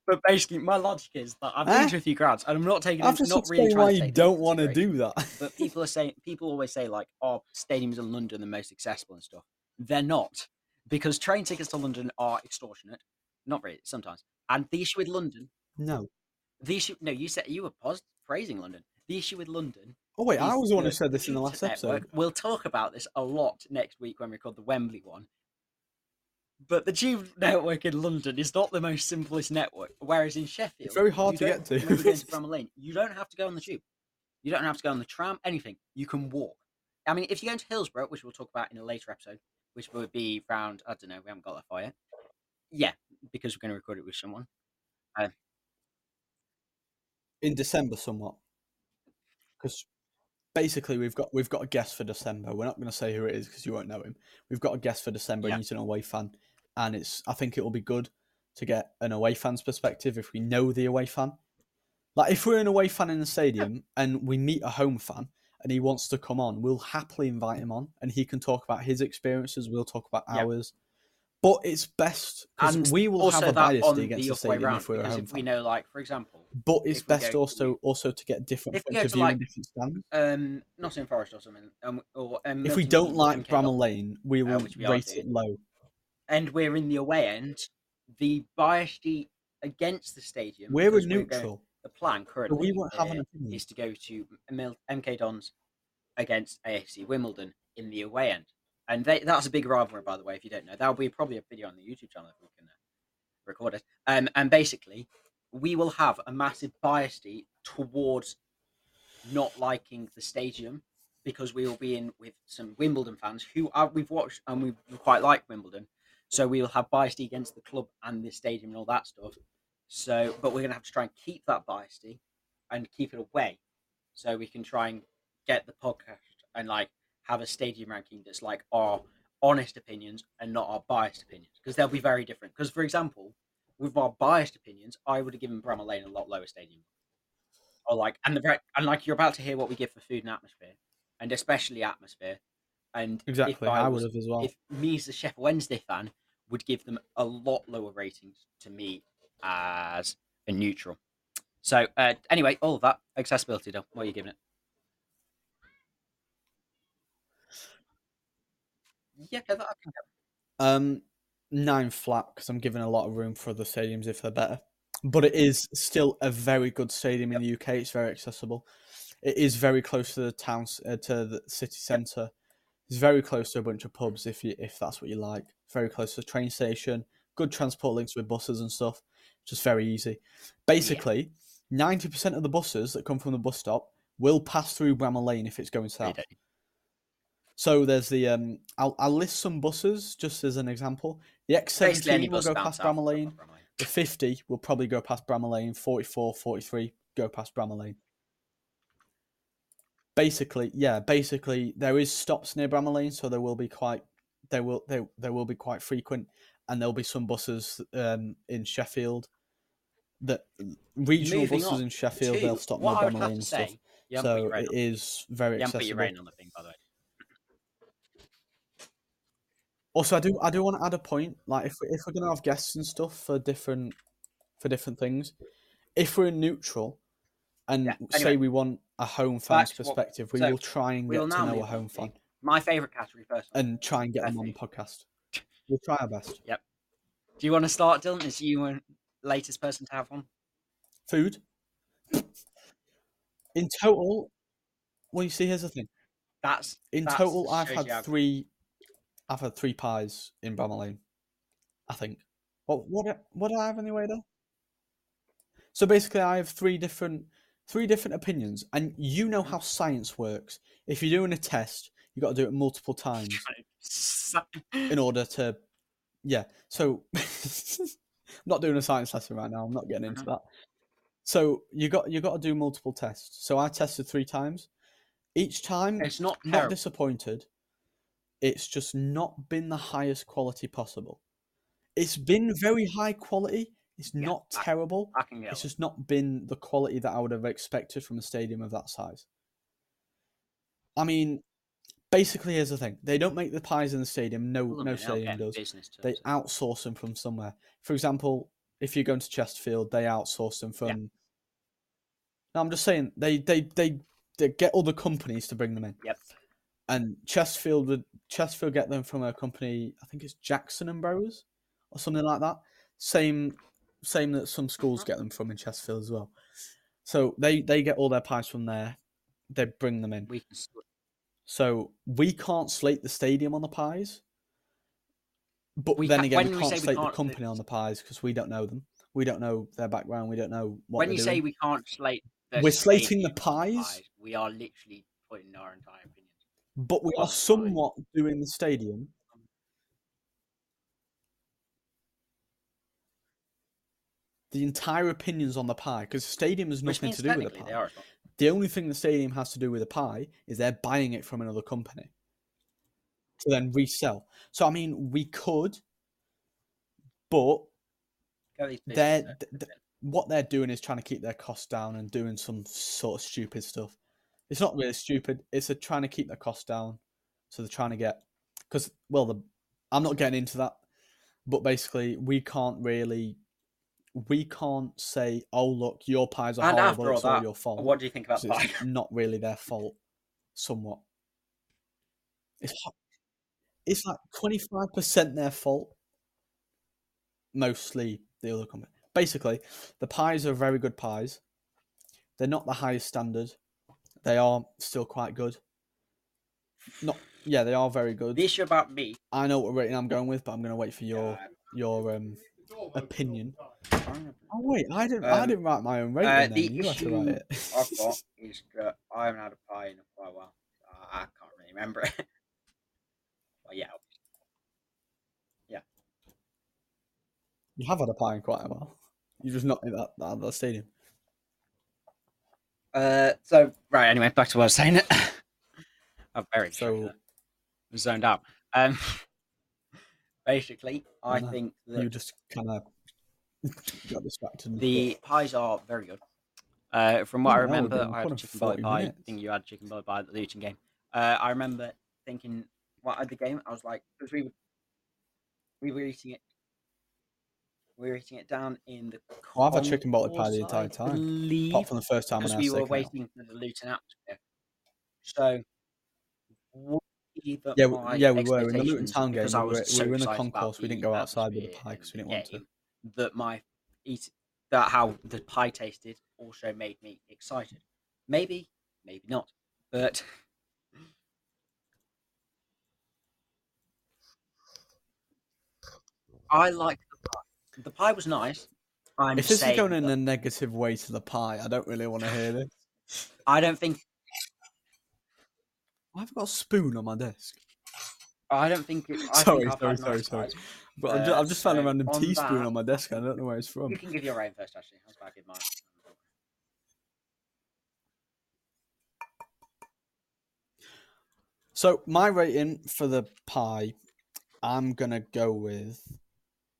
but basically, my logic is that I've been to a few crowds, and I'm not taking. I've just not really why you don't want to do that. But people are saying, people always say like, "Oh, stadiums in London are the most accessible and stuff." They're not, because train tickets to London are extortionate. Not really, sometimes. And the issue with London, no. the issue. No, you said you were praising London. The issue with London. Oh wait, I was the one who said this in the last network- episode. We'll talk about this a lot next week when we record the Wembley one. But the tube network in London is not the most simplest network. Whereas in Sheffield, it's very hard to get to. you're going to Bramall Lane, you don't have to go on the tube. You don't have to go on the tram. Anything. You can walk. I mean, if you go into Hillsborough, which we'll talk about in a later episode, which would be around I don't know, we haven't got that far yet. Yeah, because we're going to record it with someone. Um, in December somewhat because basically we've got we've got a guest for December. We're not going to say who it is because you won't know him. We've got a guest for December Yeah. and he's an away fan, and it's I think it will be good to get an away fan's perspective if we know the away fan. Like if we're an away fan in the stadium and we meet a home fan and he wants to come on, we'll happily invite him on and he can talk about his experiences. We'll talk about ours. But it's best because we will have a bias on against the the stadium around if we're a home if we fan. know, like for example, But it's best to- also also to get different If points of view like, in different stands. um, Nottingham Forest or something, um, or um, If we don't like MK Bramall Lane, we will which we rate it low. And we're in the away end, the biased against the stadium. We're a neutral, the plan currently we won't have an opinion. is to go to MK Dons against AFC Wimbledon in the away end, and they, that's a big rivalry, by the way. If you don't know, that'll be probably a video on the YouTube channel if we can uh, record it. Um, and basically, we will have a massive bias towards not liking the stadium because we will be in with some Wimbledon fans who are we've watched and we quite like Wimbledon, so we will have bias against the club and the stadium and all that stuff. So, but we're gonna have to try and keep that bias and keep it away, so we can try and get the podcast and like have a stadium ranking that's like our honest opinions and not our biased opinions because they'll be very different. Because, for example, with our biased opinions, I would have given Bramall Lane a lot lower stadium, or like and the and like you're about to hear what we give for food and atmosphere, and especially atmosphere. And Exactly, I, was- would have as well. if me as a Sheffield Wednesday fan would give them a lot lower ratings to me as a neutral. So uh, anyway, all of that accessibility. Though, what are you giving it? Yeah, that I can get. Um, nine flat because I'm giving a lot of room for other stadiums if they're better. But it is still a very good stadium in the UK. It's very accessible. It is very close to the town, uh, to the city centre. It's very close to a bunch of pubs if you if that's what you like. Very close to the train station. Good transport links with buses and stuff. Just very easy. Basically, ninety percent of the buses that come from the bus stop will pass through Bramall Lane if it's going south. So there's the um. I'll I'll list some buses just as an example. The X17 will go past south Lane. go past Bramall Lane. The 50 will probably go past Bramall Lane. 44, 43 go past Bramall Lane. Basically, yeah. Basically, there is stops near Bramall Lane, so there will be quite there will there there will be quite frequent, and there'll be some buses um in Sheffield. That regional Moving buses on in Sheffield they'll stop near what I would Bramall Lane and stuff. say. You So it on. is very You haven't put your accessible. rain on the thing, by the way. Also, I do I do want to add a point. Like if we, if we're gonna have guests and stuff for different for different things, if we're neutral and Yeah, say we want a home fan's to what- perspective, we so, will try and get to know a home fan My favourite category first. and try and get them on the podcast. We'll try our best. Yep. Do you want to start, Dylan? Is you and latest person to have one? Food. In total, well, you see, here's the thing. That's In That's- total, I've had three. I've had three pies in Bramall Lane. I think. What what what do I have anyway though? So basically, I have three different three different opinions, and you know how science works. If you're doing a test, you've got to do it multiple times in order to, yeah. So, I'm not doing a science lesson right now. I'm not getting into Mhm. that. So you got you got to do multiple tests. So I tested three times. Each time, It's not not terrible. disappointed. It's just not been the highest quality possible. It's been very high quality. It's Yeah, not I- terrible. I can get It's one. just not been the quality that I would have expected from a stadium of that size. I mean, basically, here's the thing: they don't make the pies in the stadium. No, no stadium does. They us. outsource them from somewhere. For example, if you're going to Chesterfield, they outsource them from. Yeah. No, I'm just saying they they they, they get other companies to bring them in. Yep. And Chesterfield would Chesterfield get them from a company. I think it's Jackson and Bros or something like that. Same same that some schools Mhm. get them from in Chesterfield as well. So they they get all their pies from there. They bring them in. We can. So we can't slate the stadium on the pies. But We then again, we we can't we slate the can't- company on the pies because we don't know them. We don't know their background. We don't know what When you doing. say we can't slate, the We're slating the stadium on pies? we are literally putting our entire opinion. but we are the somewhat doing the stadium. The entire opinions on the pie because the stadium has nothing to do with the pie. The only thing the stadium has to do with the pie is they're buying it from another company to then resell. So I mean, we could, but They're- th- th- what they're doing is trying to keep their costs down and doing some sort of stupid stuff. It's not really stupid. It's a trying to keep their costs down. So they're trying to get because well, the I'm not getting into that. but basically we can't really we can't say, "Oh look, your pies are And horrible. It's all that, your fault." What do you think about it's not really their fault. Somewhat. It's it's like twenty five percent their fault. Mostly the other company. Basically, the pies are very good pies. They're not the highest standard. They are still quite good. Not yeah, they are very good. The issue about me. I know what rating I'm going with, but I'm gonna wait for your uh, your um opinion. Oh wait, I didn't I Um, didn't write my own rating. uh, then. the you have to write it. I've got is that I haven't had a pie in quite a while. Uh, I can't really remember it. Well, yeah. Yeah. You have had a pie in quite a while. You're just not in that that, that stadium. Uh, so right. Anyway, back to what I was saying. I'm very So- so zoned out. Um, basically, I No, think You that just kind of got distracted. the pies are very good. Uh, from what I Oh, would've remember, I had a chicken belly 40 pie. I think you had chicken belly pie at the Luton game. Uh, I remember thinking, what at the game, I was like, because we were, we were eating it, we were eating it down in the. Well, I've had chicken belly pie the entire time, believe, apart from the first time when because I we were taken out. waiting for the Luton atmosphere. So, that Yeah, we- yeah, we were in the Luton Town game. We were, was we were in the concourse. We didn't go outside with the pie because we didn't want to. That my eat that how the pie tasted also made me excited. Maybe, maybe not, but I liked the pie. The pie was nice. I'm If this is going in that a negative way to the pie, I don't really want to hear this. I don't think I've got a spoon on my desk. I don't think it. I Sorry, think sorry, sorry, sorry. But I've, just, Uh, I've just found a random on teaspoon that- on my desk. I don't know where it's from. You can give your own first, actually. I was about to give mine. So my rating for the pie, I'm gonna go with.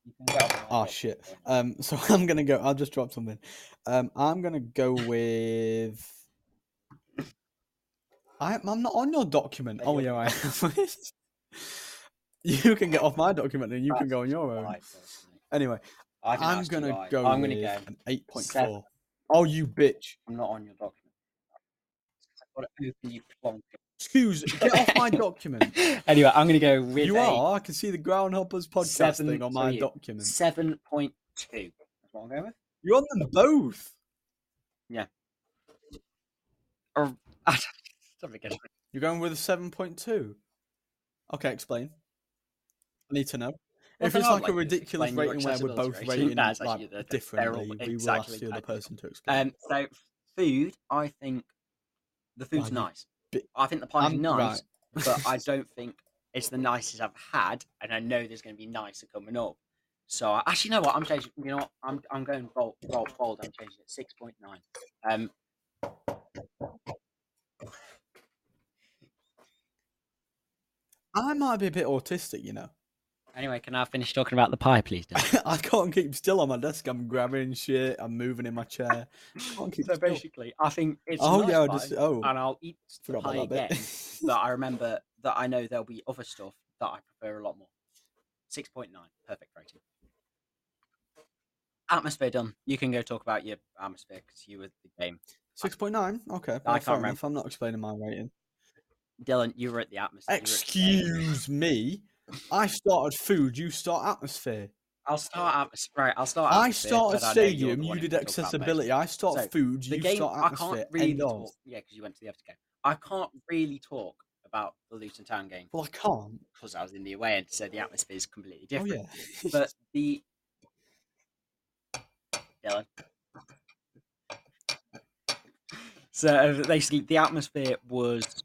You can go on Oh shit. Um, so I'm gonna go. I'll just drop something. Um, I'm gonna go with. I, I'm not on your document. Oh, yeah, Oh yeah, I am. you can get off my document and you can go on your own. Right. Anyway, I I'm gonna go I'm gonna go. an eight point seven. four. Oh, you bitch! I'm not on your document. I've got to open you plonk. Excuse, get off my document. anyway, I'm gonna go with You are. I can see the Groundhoppers podcast Seven thing on my document. seven point two. That's what I'm going with. You're on them both. Yeah. Or it. You're going with a seven point two. Okay, explain. I need to know. Well, if it's like a like to ridiculous rating where we're both rating. like they're differently, we will ask exactly the other person to explain. Um, so food, I think the food's you nice. bi- I think the pie's I'm- nice, right. but I don't think it's the nicest I've had, and I know there's going to be nicer coming up. So I, actually, you know what? I'm changing. You know what? I'm I'm going bold. Bold. bold I'm changing it. Six point nine. Um. I might be a bit autistic, you know. Anyway, can I finish talking about the pie, please? I can't keep still on my desk. I'm grabbing shit. I'm moving in my chair. I can't keep so still. basically, I think it's. Oh nice yeah, pie, just oh and I'll eat the pie again. bit. but I remember that I know there'll be other stuff that I prefer a lot more. Six point nine, perfect rating. Atmosphere done. You can go talk about your atmosphere because you were the game. Six point nine. Okay, I can't remember. enough. I'm not explaining my rating. Dylan, you were at the atmosphere. at the. Excuse me. I started food. You start atmosphere. I'll start atmosphere. Right, I'll start. I atmosphere, started but I know you're stadium. You did can talk about most. accessibility. I start So, food. The You game. start I can't really talk. Yeah, because you went to the after game. I can't really talk about the Luton Town game Well, I can't. because I was in the away end, so the atmosphere is completely different. Oh yeah. But the Dylan. So basically, the atmosphere was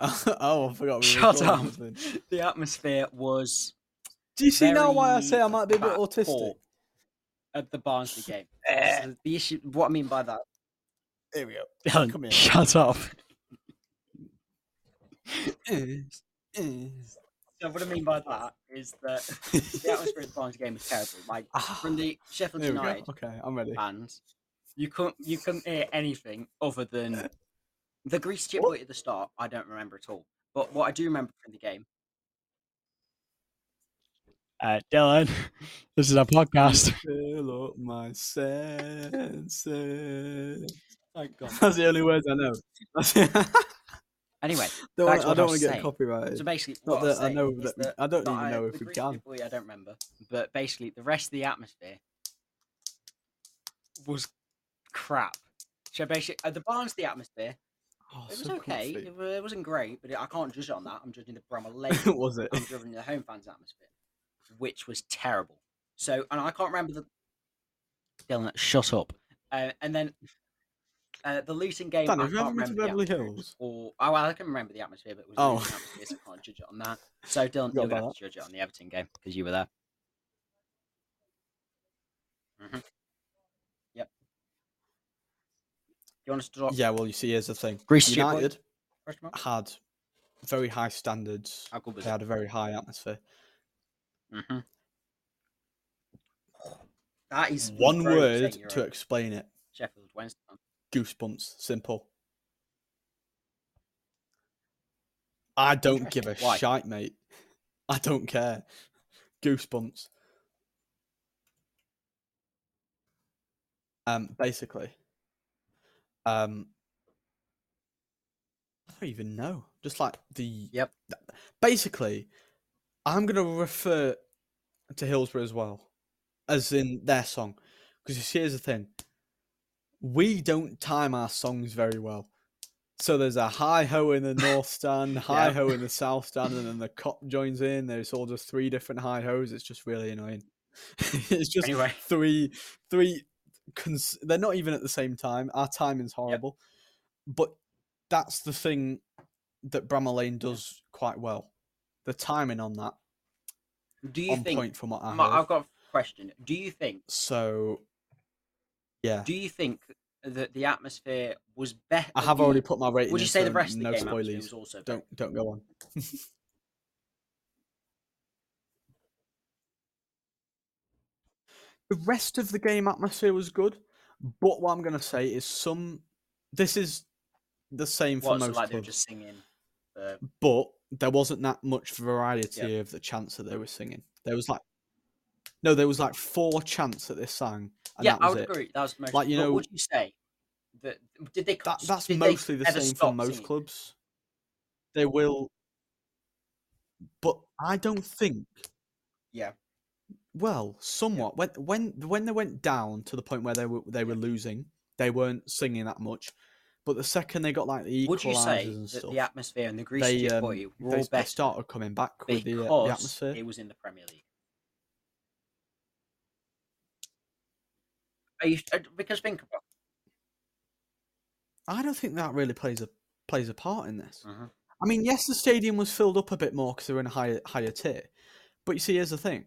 oh, I forgot. We Shut up. the atmosphere was Do you see now why I say I might be a bit autistic? at the Barnsley game. Eh. So the issue, what I mean by that, Here we go. Come here. shut up. So what I mean by that is that the atmosphere at the Barnsley game was terrible. Like from the Sheffield Here we go. United Okay, I'm ready. fans, you couldn't you couldn't hear anything other than the grease chip boy at the start. I don't remember at all. But what I do remember from the game, Uh, Dylan, this is a podcast. Fill up my senses. Thank God. That's the only words I know. Anyway, don't wanna- I don't was want to get saying. copyrighted. so basically, Not what I, that I know that- that I don't that even know if we can. people, I don't remember, but basically, the rest of the atmosphere was crap. So basically, uh, the Barnes, the atmosphere, Oh, it was so okay. It, it wasn't great, but I can't judge it on that. I'm judging the Bramall Lane. was it? I'm judging the home fans atmosphere, which was terrible. So, and I can't remember the. Dylan, shut up. Uh, and then uh, the Luton game. Dan, I have you ever been to Beverly atmosphere. It was Hills? Or oh, well, I can remember the atmosphere, but it was Oh. Atmosphere, so I can't judge it on that. So, Dylan, you're going to judge it on the Everton game because you were there. hmm Yep. Do you want us to drop Yeah, well, you see, here's the thing. Greece is your point? United had very high standards. How good was They it? had a very high atmosphere. hmm That is One word to right. explain it: Sheffield Wednesday. goosebumps. Simple. I don't give a Why? shite, mate. I don't care. Goosebumps. Um, basically, um, I don't even know. Just like the Yep. Basically, I'm gonna refer to Hillsborough as well, as in their song, because here's the thing: we don't time our songs very well. So there's a hi ho in the north stand, hi ho in the south stand, and then the Kop joins in. There's all just three different hi hos. It's just really annoying. it's just Anyway. three, three. Cons- they're not even at the same time. Our timing's horrible, but that's the thing that Bramall Lane does quite well. The timing on that Do you on think? point from what I Ma- I've got a question. Do you think? So, yeah, Do you think that the atmosphere was better? I have already put my rating. Would you say the rest of the no game was also better? Don't don't go on. the rest of the game atmosphere was good, but what I'm gonna say is some. This is the same for most like clubs, just singing. Uh, but there wasn't that much variety Yeah. of the chants that they were singing. There was like, no, there was like four chants that they sang, and yeah, I would it. agree. That was most. Like, you know- would you say that did they? That that's did they mostly the same for most singing? clubs. They will, but I don't think. Yeah. Well, somewhat. When when when they went down to the point where they were they were losing, they weren't singing that much. But the second they got like the Would you say equalisers and that stuff, the atmosphere and the Greece they, um, were they, all they better started coming back with the, uh, the because atmosphere. it was in the Premier League? Are you, uh, because think about. I don't think that really plays a plays a part in this. Mhm. I mean, yes, the stadium was filled up a bit more because they were in a higher higher tier. But you see, here's the thing.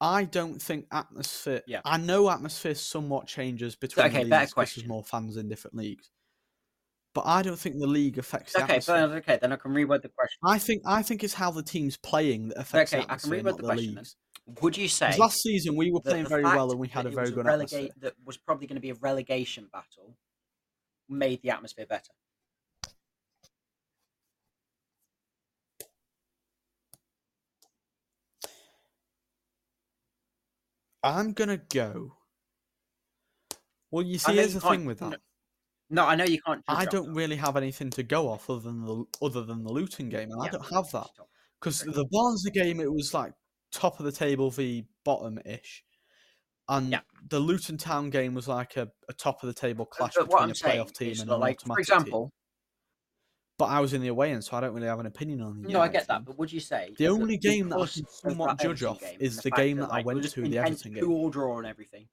I don't think atmosphere. Yeah. I know atmosphere somewhat changes between Okay, leagues better 'cause question. there's more fans in different leagues. But I don't think the league affects the Okay, atmosphere. but, okay, then I can reword the question. I think I think it's how the team's playing that affects Okay, the I can atmosphere, reword the the, question then. leagues. Would you say last season we were playing very well and we had a very good relegate- atmosphere. That was probably going to be a relegation battle. Made the atmosphere better. I'm gonna go. Well, you see, here's the thing with that. No, I know you can't. I don't that. really have anything to go off other than the other than the Luton game, and I don't have that because the Barnsley game it was like top of the table v bottom ish, and Yeah. the Luton Town game was like a, a top of the table clash but between a playoff team and an like, for example, But I was in the away end, so I don't really have an opinion on the. no, I get that, but would you say The only game that I can somewhat judge off is the game that, I went to, the Everton game. two-all draw and everything,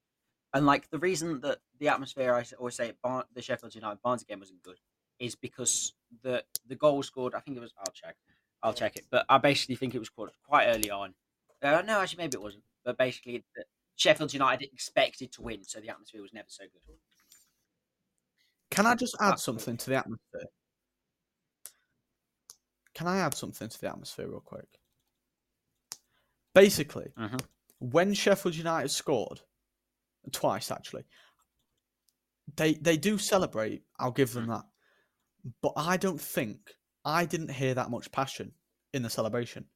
and like the reason that the atmosphere I always say Bar- the Sheffield United Barnsley game wasn't good is because the the goal scored. I think it was. I'll check. I'll check it, but I basically think it was scored quite early on. Uh, no, actually, maybe it wasn't. But basically, Sheffield United expected to win, so the atmosphere was never so good. Can I just add something to the atmosphere? Can I add something to the atmosphere real quick? Basically, Mhm. when Sheffield United scored twice, actually, they they do celebrate. I'll give them that, but I don't think I didn't hear that much passion in the celebration.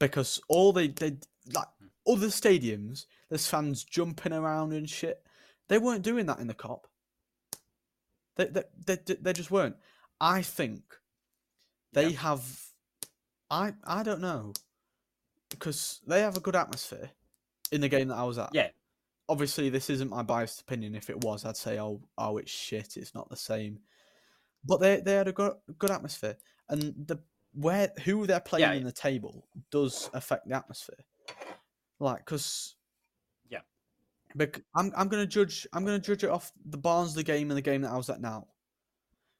because all they did like Hmm. other stadiums, there's fans jumping around and shit. They weren't doing that in the Kop. They they they, they- they just weren't. I think they Yeah. have. I I don't know because they have a good atmosphere in the game that I was at. Yeah. Obviously, this isn't my biased opinion. If it was, I'd say, "Oh, oh, it's shit. It's not the same." But they they had a good good atmosphere, and the where who they're playing Yeah, in the table does affect the atmosphere. Like, cause Yeah. but I'm I'm gonna judge I'm gonna judge it off the Barnsley game and the game that I was at now,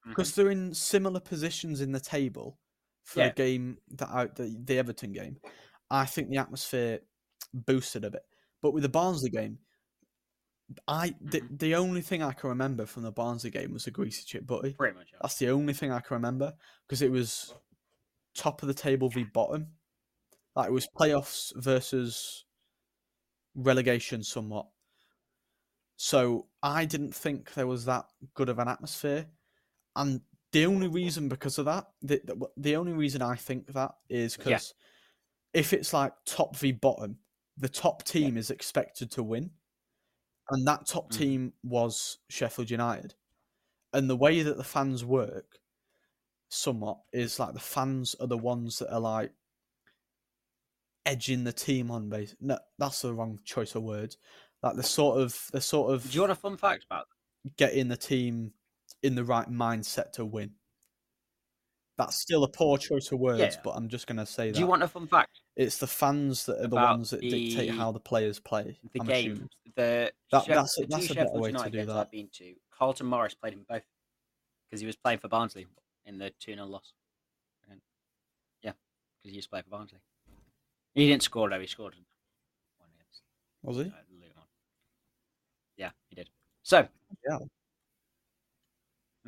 Mhm. because they're in similar positions in the table for Yeah. a game that I the, the Everton game. I think the atmosphere boosted a bit, but with the Barnsley game, I the, Mhm. the only thing I can remember from the Barnsley game was a greasy chip butty. Pretty much. yeah. That's the only thing I can remember because it was top of the table v bottom. Like it was playoffs versus relegation somewhat. So I didn't think there was that good of an atmosphere, and the only reason because of that, the the, the only reason I think that is Yeah. because if it's like top v bottom, the top team is expected to win, and that top Mhm. team was Sheffield United, and the way that the fans work, somewhat, is like the fans are the ones that are like edging the team on base. No, that's the wrong choice of words. Like they're sort of they're sort of Do you want a fun fact about that? getting the team in the right mindset to win. That's still a poor choice of words, Yeah. but I'm just gonna say that. Do you want a fun fact? it's the fans that are the ones that dictate how the players play. The I'm assuming. the, That- Sheff- that's a- the that's a better way to do that. I've been to. Carlton Morris played in both because he was playing for Barnsley in the 2 0 loss. And- Yeah, because he used to play for Barnsley. He didn't score though, he scored in one Was he? uh, Yeah, he did. So, Yeah.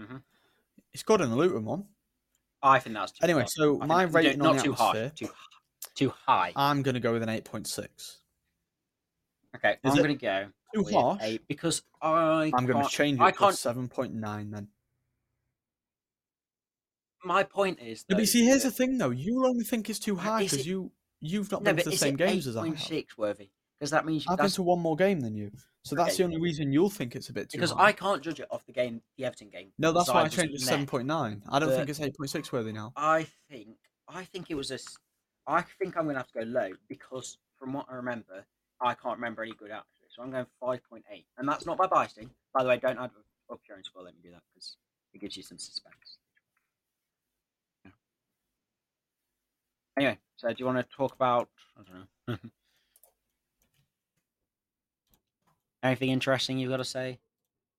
Hmm He scored in the Luton one. I think that's too Anyway, high. so I my rating not on the too high, too too high. I'm gonna go with an eight point six. Okay, is I'm going to go Too harsh. eight because I I'm gonna change it I to seven point nine then. My point is, though, but see, here's the thing though. You'll only think it's too high because you you've not no, been to the same games as I have. 8.6 worthy? Because that means you, I've been to one more game than you, so that's Okay. the only reason you'll think it's a bit too because high. I can't judge it off the game, the Everton game. No, that's because why I was changed it to seven point nine. I don't think it's eight point six worthy now. I think I think it was a. I think I'm going to have to go low because from what I remember, I can't remember any good actually. So I'm going 5.8, and that's not by biasing. By the way, don't add up your own score. Let me do that because it gives you some suspense. Yeah. Anyway, so do you want to talk about? I don't know. Anything interesting you've got to say?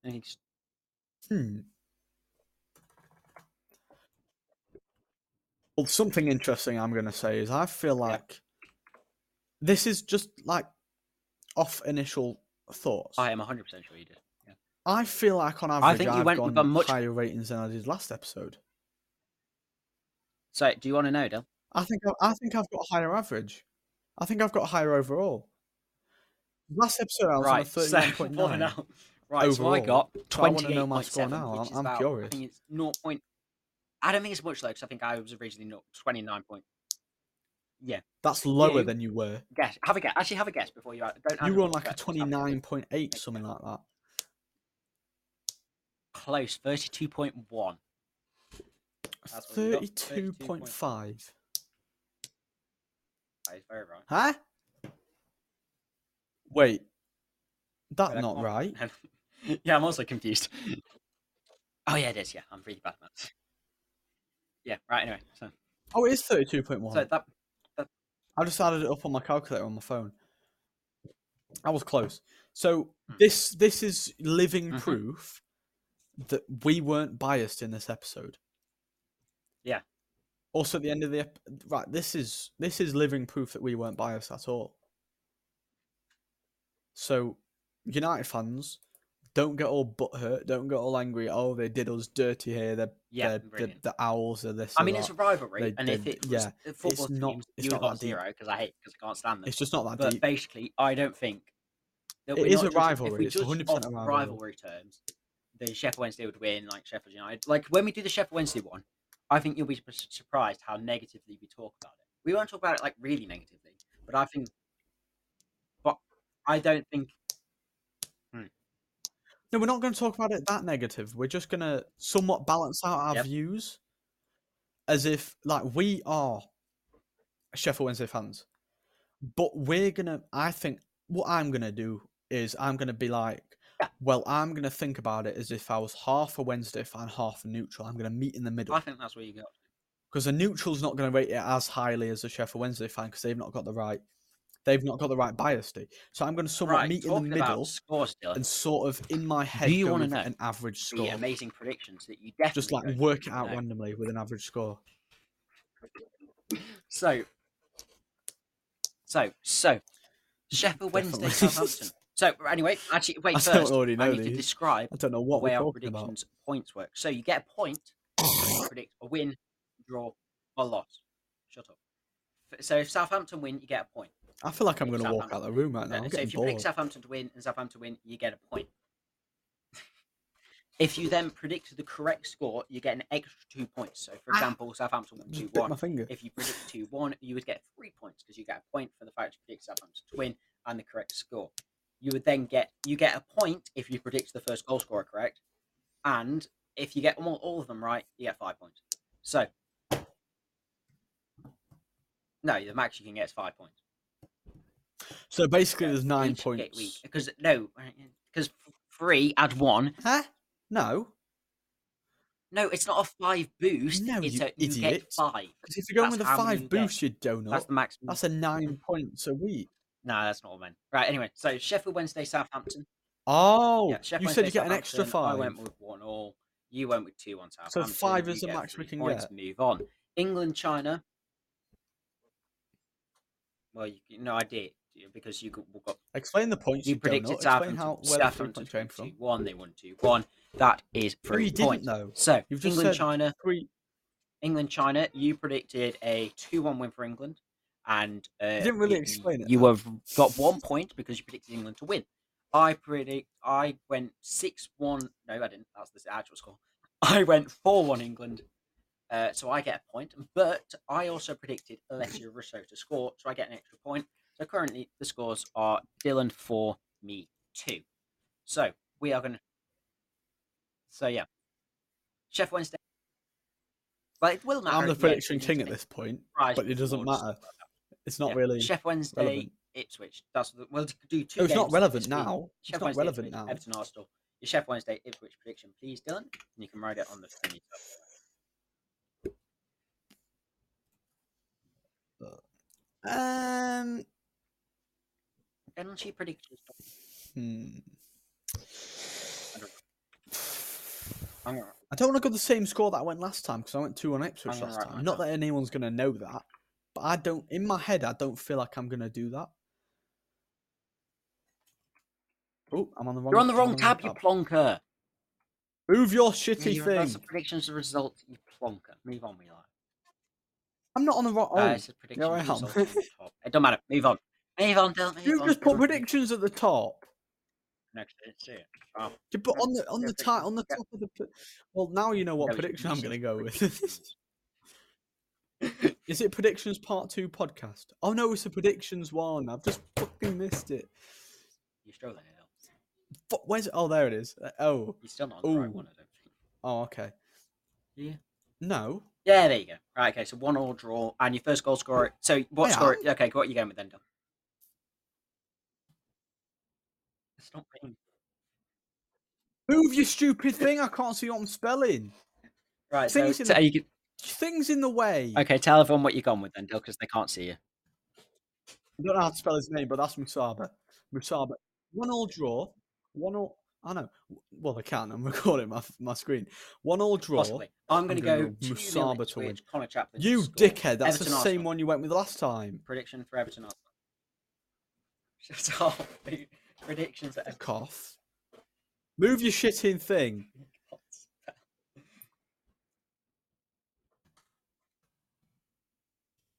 Anything? Hmm. Well, something interesting I'm going to say is I feel like this is just like off initial thoughts. I am 100 percent sure you did. Yeah. I feel like on average I think you I've went with a much- higher ratings than I did last episode. So, do you want to know, Del? I think I, I think I've got a higher average. I think I've got a higher overall. Last episode I was right, on a thirty-nine point well, nine. now- Right, so I Overall. got So I my 28.7, score now, I'm- about, curious. I think it's 0. Point, I don't think it's much though, because I think I was originally not 29 point. Yeah, that's lower You- than you were. Guess. Have a guess. Actually, have a guess before you. Uh, don't. You were on like a guesses, have guess. twenty-nine point eight, something like that. Close. 32.1. That's what we got, Thirty-two point five. That is very right. Huh? Wait, I not right. yeah, I'm also confused. Oh yeah, it is. Yeah, I'm really bad at maths. Yeah. Right. Anyway, so Oh, it is thirty-two point one. so that I just added it up on my calculator on my phone. I was close. So Hmm. this this is living Mhm. proof that we weren't biased in this episode. Yeah. Also, at the end of the ep- right, this is this is living proof that we weren't biased at all. So, United fans, don't get all butthurt. Don't get all angry. Oh, they did us dirty here. They're, yeah, they're, the, owls are this. I mean, that. it's a rivalry, They and if did- it was yeah, football not- teams, it's you not got that zero because I hate because I can't stand them. It's just not that But deep. basically, I don't think that It not a rivalry, If we it's 100% rivalry. rivalry terms, the Sheffield Wednesday would win, like Sheffield United. Like when we do the Sheffield Wednesday one, I think you'll be surprised how negatively we talk about it. we won't talk about it like really negatively, but I think, I don't think hmm. No, we're not going to talk about it that negative. We're just going to somewhat balance out our Yep. views as if, like, we are Sheffield Wednesday fans. But we're going to, I think, what I'm going to do is I'm going to be like, Yeah. well, I'm going to think about it as if I was half a Wednesday fan, half a neutral. I'm going to meet in the middle. I think that's where you go. Because a neutral's not going to rate it as highly as a Sheffield Wednesday fan because they've not got the right. They've not got the right bias. do. So I'm going to somewhat Right, meet in the middle scores, and sort of in my head Do you go wanna know an average score. amazing predictions that you definitely Just like work it out know. randomly with an average score. So, so, so, Sheffield Wednesday, Southampton. So, anyway, actually, wait, I don't first, already I know need to describe I don't know what way our talking about. predictions points work. So, you get a point you predict a win, draw, or loss. Shut up. So, if Southampton win, you get a point. I feel like I'm going to walk out Southampton the room right now. Uh, so, if you predict bored. Southampton to win and Southampton to win, you get a point. if you then predict the correct score, you get an extra two points. So, for example, Southampton won 2 1. my finger. If you predict 2 1, you would get three points because you get a point for the fact you predict Southampton to win and the correct score. You would then get you get a point if you predict the first goal scorer correct, and if you get all, all of them right, you get five points. So, no, the max you can get is five points. So basically, there's nine each get points. week. Because no, because three add one. Huh? No. No, it's not a five boost. No, it's you a, you get idiot. five. Because if you're going That's with a how many five you get. boost, you donut. That's the maximum. That's a nine points a week. No, that's not what I meant. Right. Anyway, so Sheffield Wednesday, Southampton. Oh, Yeah, Sheffield you said you Wednesday, get an extra Southampton, I five. went with one all. You went with two on Southampton. five is the get max we three can points, get. Move on. England, China. Well, you, no, I did because you got, got Explain the points you you, predicted Southampton. how where the three Southampton came from. one. They won two one. That is No, three you didn't points. though. So You've England, China, Three. England, China. You predicted a two-one win for England, and uh, You didn't really you- explain it, You have got one point because you predicted England to win. I predict. I went six-one. No, I didn't. That's the actual score. I went four-one England. Uh, so I get a point, but I also predicted Alessia Russo to score, so I get an extra point. So currently the scores are Dylan four, me two. So we are going to. So yeah, Sheff Wednesday. But it will matter. I'm the at the end, prediction king at this point, prize but it doesn't matter. stuff like that. It's not Yeah, really. Sheff Wednesday, relevant. Ipswich. That's the, we'll do two. No, it's not relevant this week. now. It's Sheff not Wednesday, relevant Ipswich, now. Everton Arsenal. Your Sheff Wednesday Ipswich prediction, please, Dylan. And you can write it on the screen. Um. Energy predictions. Hmm. I don't want to go the same score that I went last time because I went two on Ipswich last time. Not that anyone's gonna know that, but I don't. In my head, I don't feel like I'm gonna do that. Oh, I'm on the wrong. you're on the wrong tab, you plonker. Move your shitty you're- thing. That's the predictions of results, you plonker. Move on, we like. I'm not on the wrong. Oh, Uh, it's the predictions I am. results on the top. It don't matter. Move on. Move on, Dylan. Move you on. just put Everyone- predictions at the top. Next, I didn't see it. Oh, You put on the on the prediction. ti- on the Yeah. top of the. Well, now you know what no, prediction I'm going to go with. Is it predictions part two podcast? Oh no, it's a predictions one. I've just fucking missed it. You're still there, Dylan. Where's it? Oh, there it is. Uh, Oh, You're still not on the right Ooh. one, I don't think. oh, okay. Yeah. No, Yeah, there you go. Right, okay, so one all draw, and your first goal scorer. So what I score? Okay, what are you going with then, Dylan? Stop being move your stupid thing. I can't see what I'm spelling. right. So, Things in so the- you Things in the way. okay, tell everyone what you're gone with then, Dylan, because they can't see you. I don't know how to spell his name, but that's Musaba. Musaba. One all draw. One all. I know. Well, I can't. I'm recording my my screen. One all draw. Possibly. I'm going to go Musaba to win. Conor Chaplin. You dickhead. That's Everton, the same Arsenal. one you went with last time. Prediction for Everton Arsenal. Shut up. Predictions Everton. Cough. Move your shitting thing.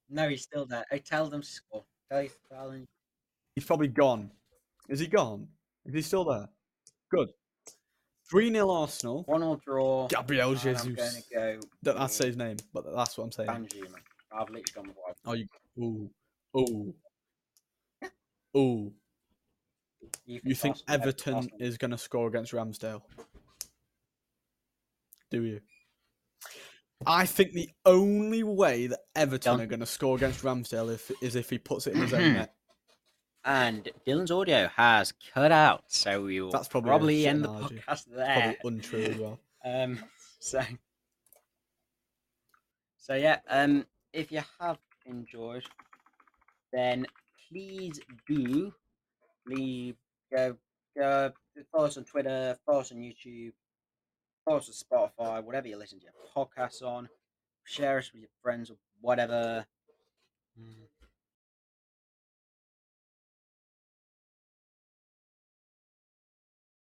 No, he's still there. I tell them score. Tell. He's probably gone. Is he gone? Is he still there? Good. 3 0 Arsenal. One all draw. Gabriel and I'm Jesus. going to go. Don't say his name, but that's what I'm saying. Banjuma. I've literally gone with what I've Oh, you. Ooh. Ooh. Ooh. You think Everton is going to score against Ramsdale? Do you? I think the only way that Everton Done. are going to score against Ramsdale if, is if he puts it in his own net. And Dylan's audio has cut out, so we will That's probably probably, end analogy. the podcast there. Probably untrue as well. Um, so, so yeah. Um, if you have enjoyed, then please do leave go go follow us on Twitter, follow us on YouTube, follow us on Spotify, whatever you listen to your podcasts on. Share us with your friends or whatever. Mm.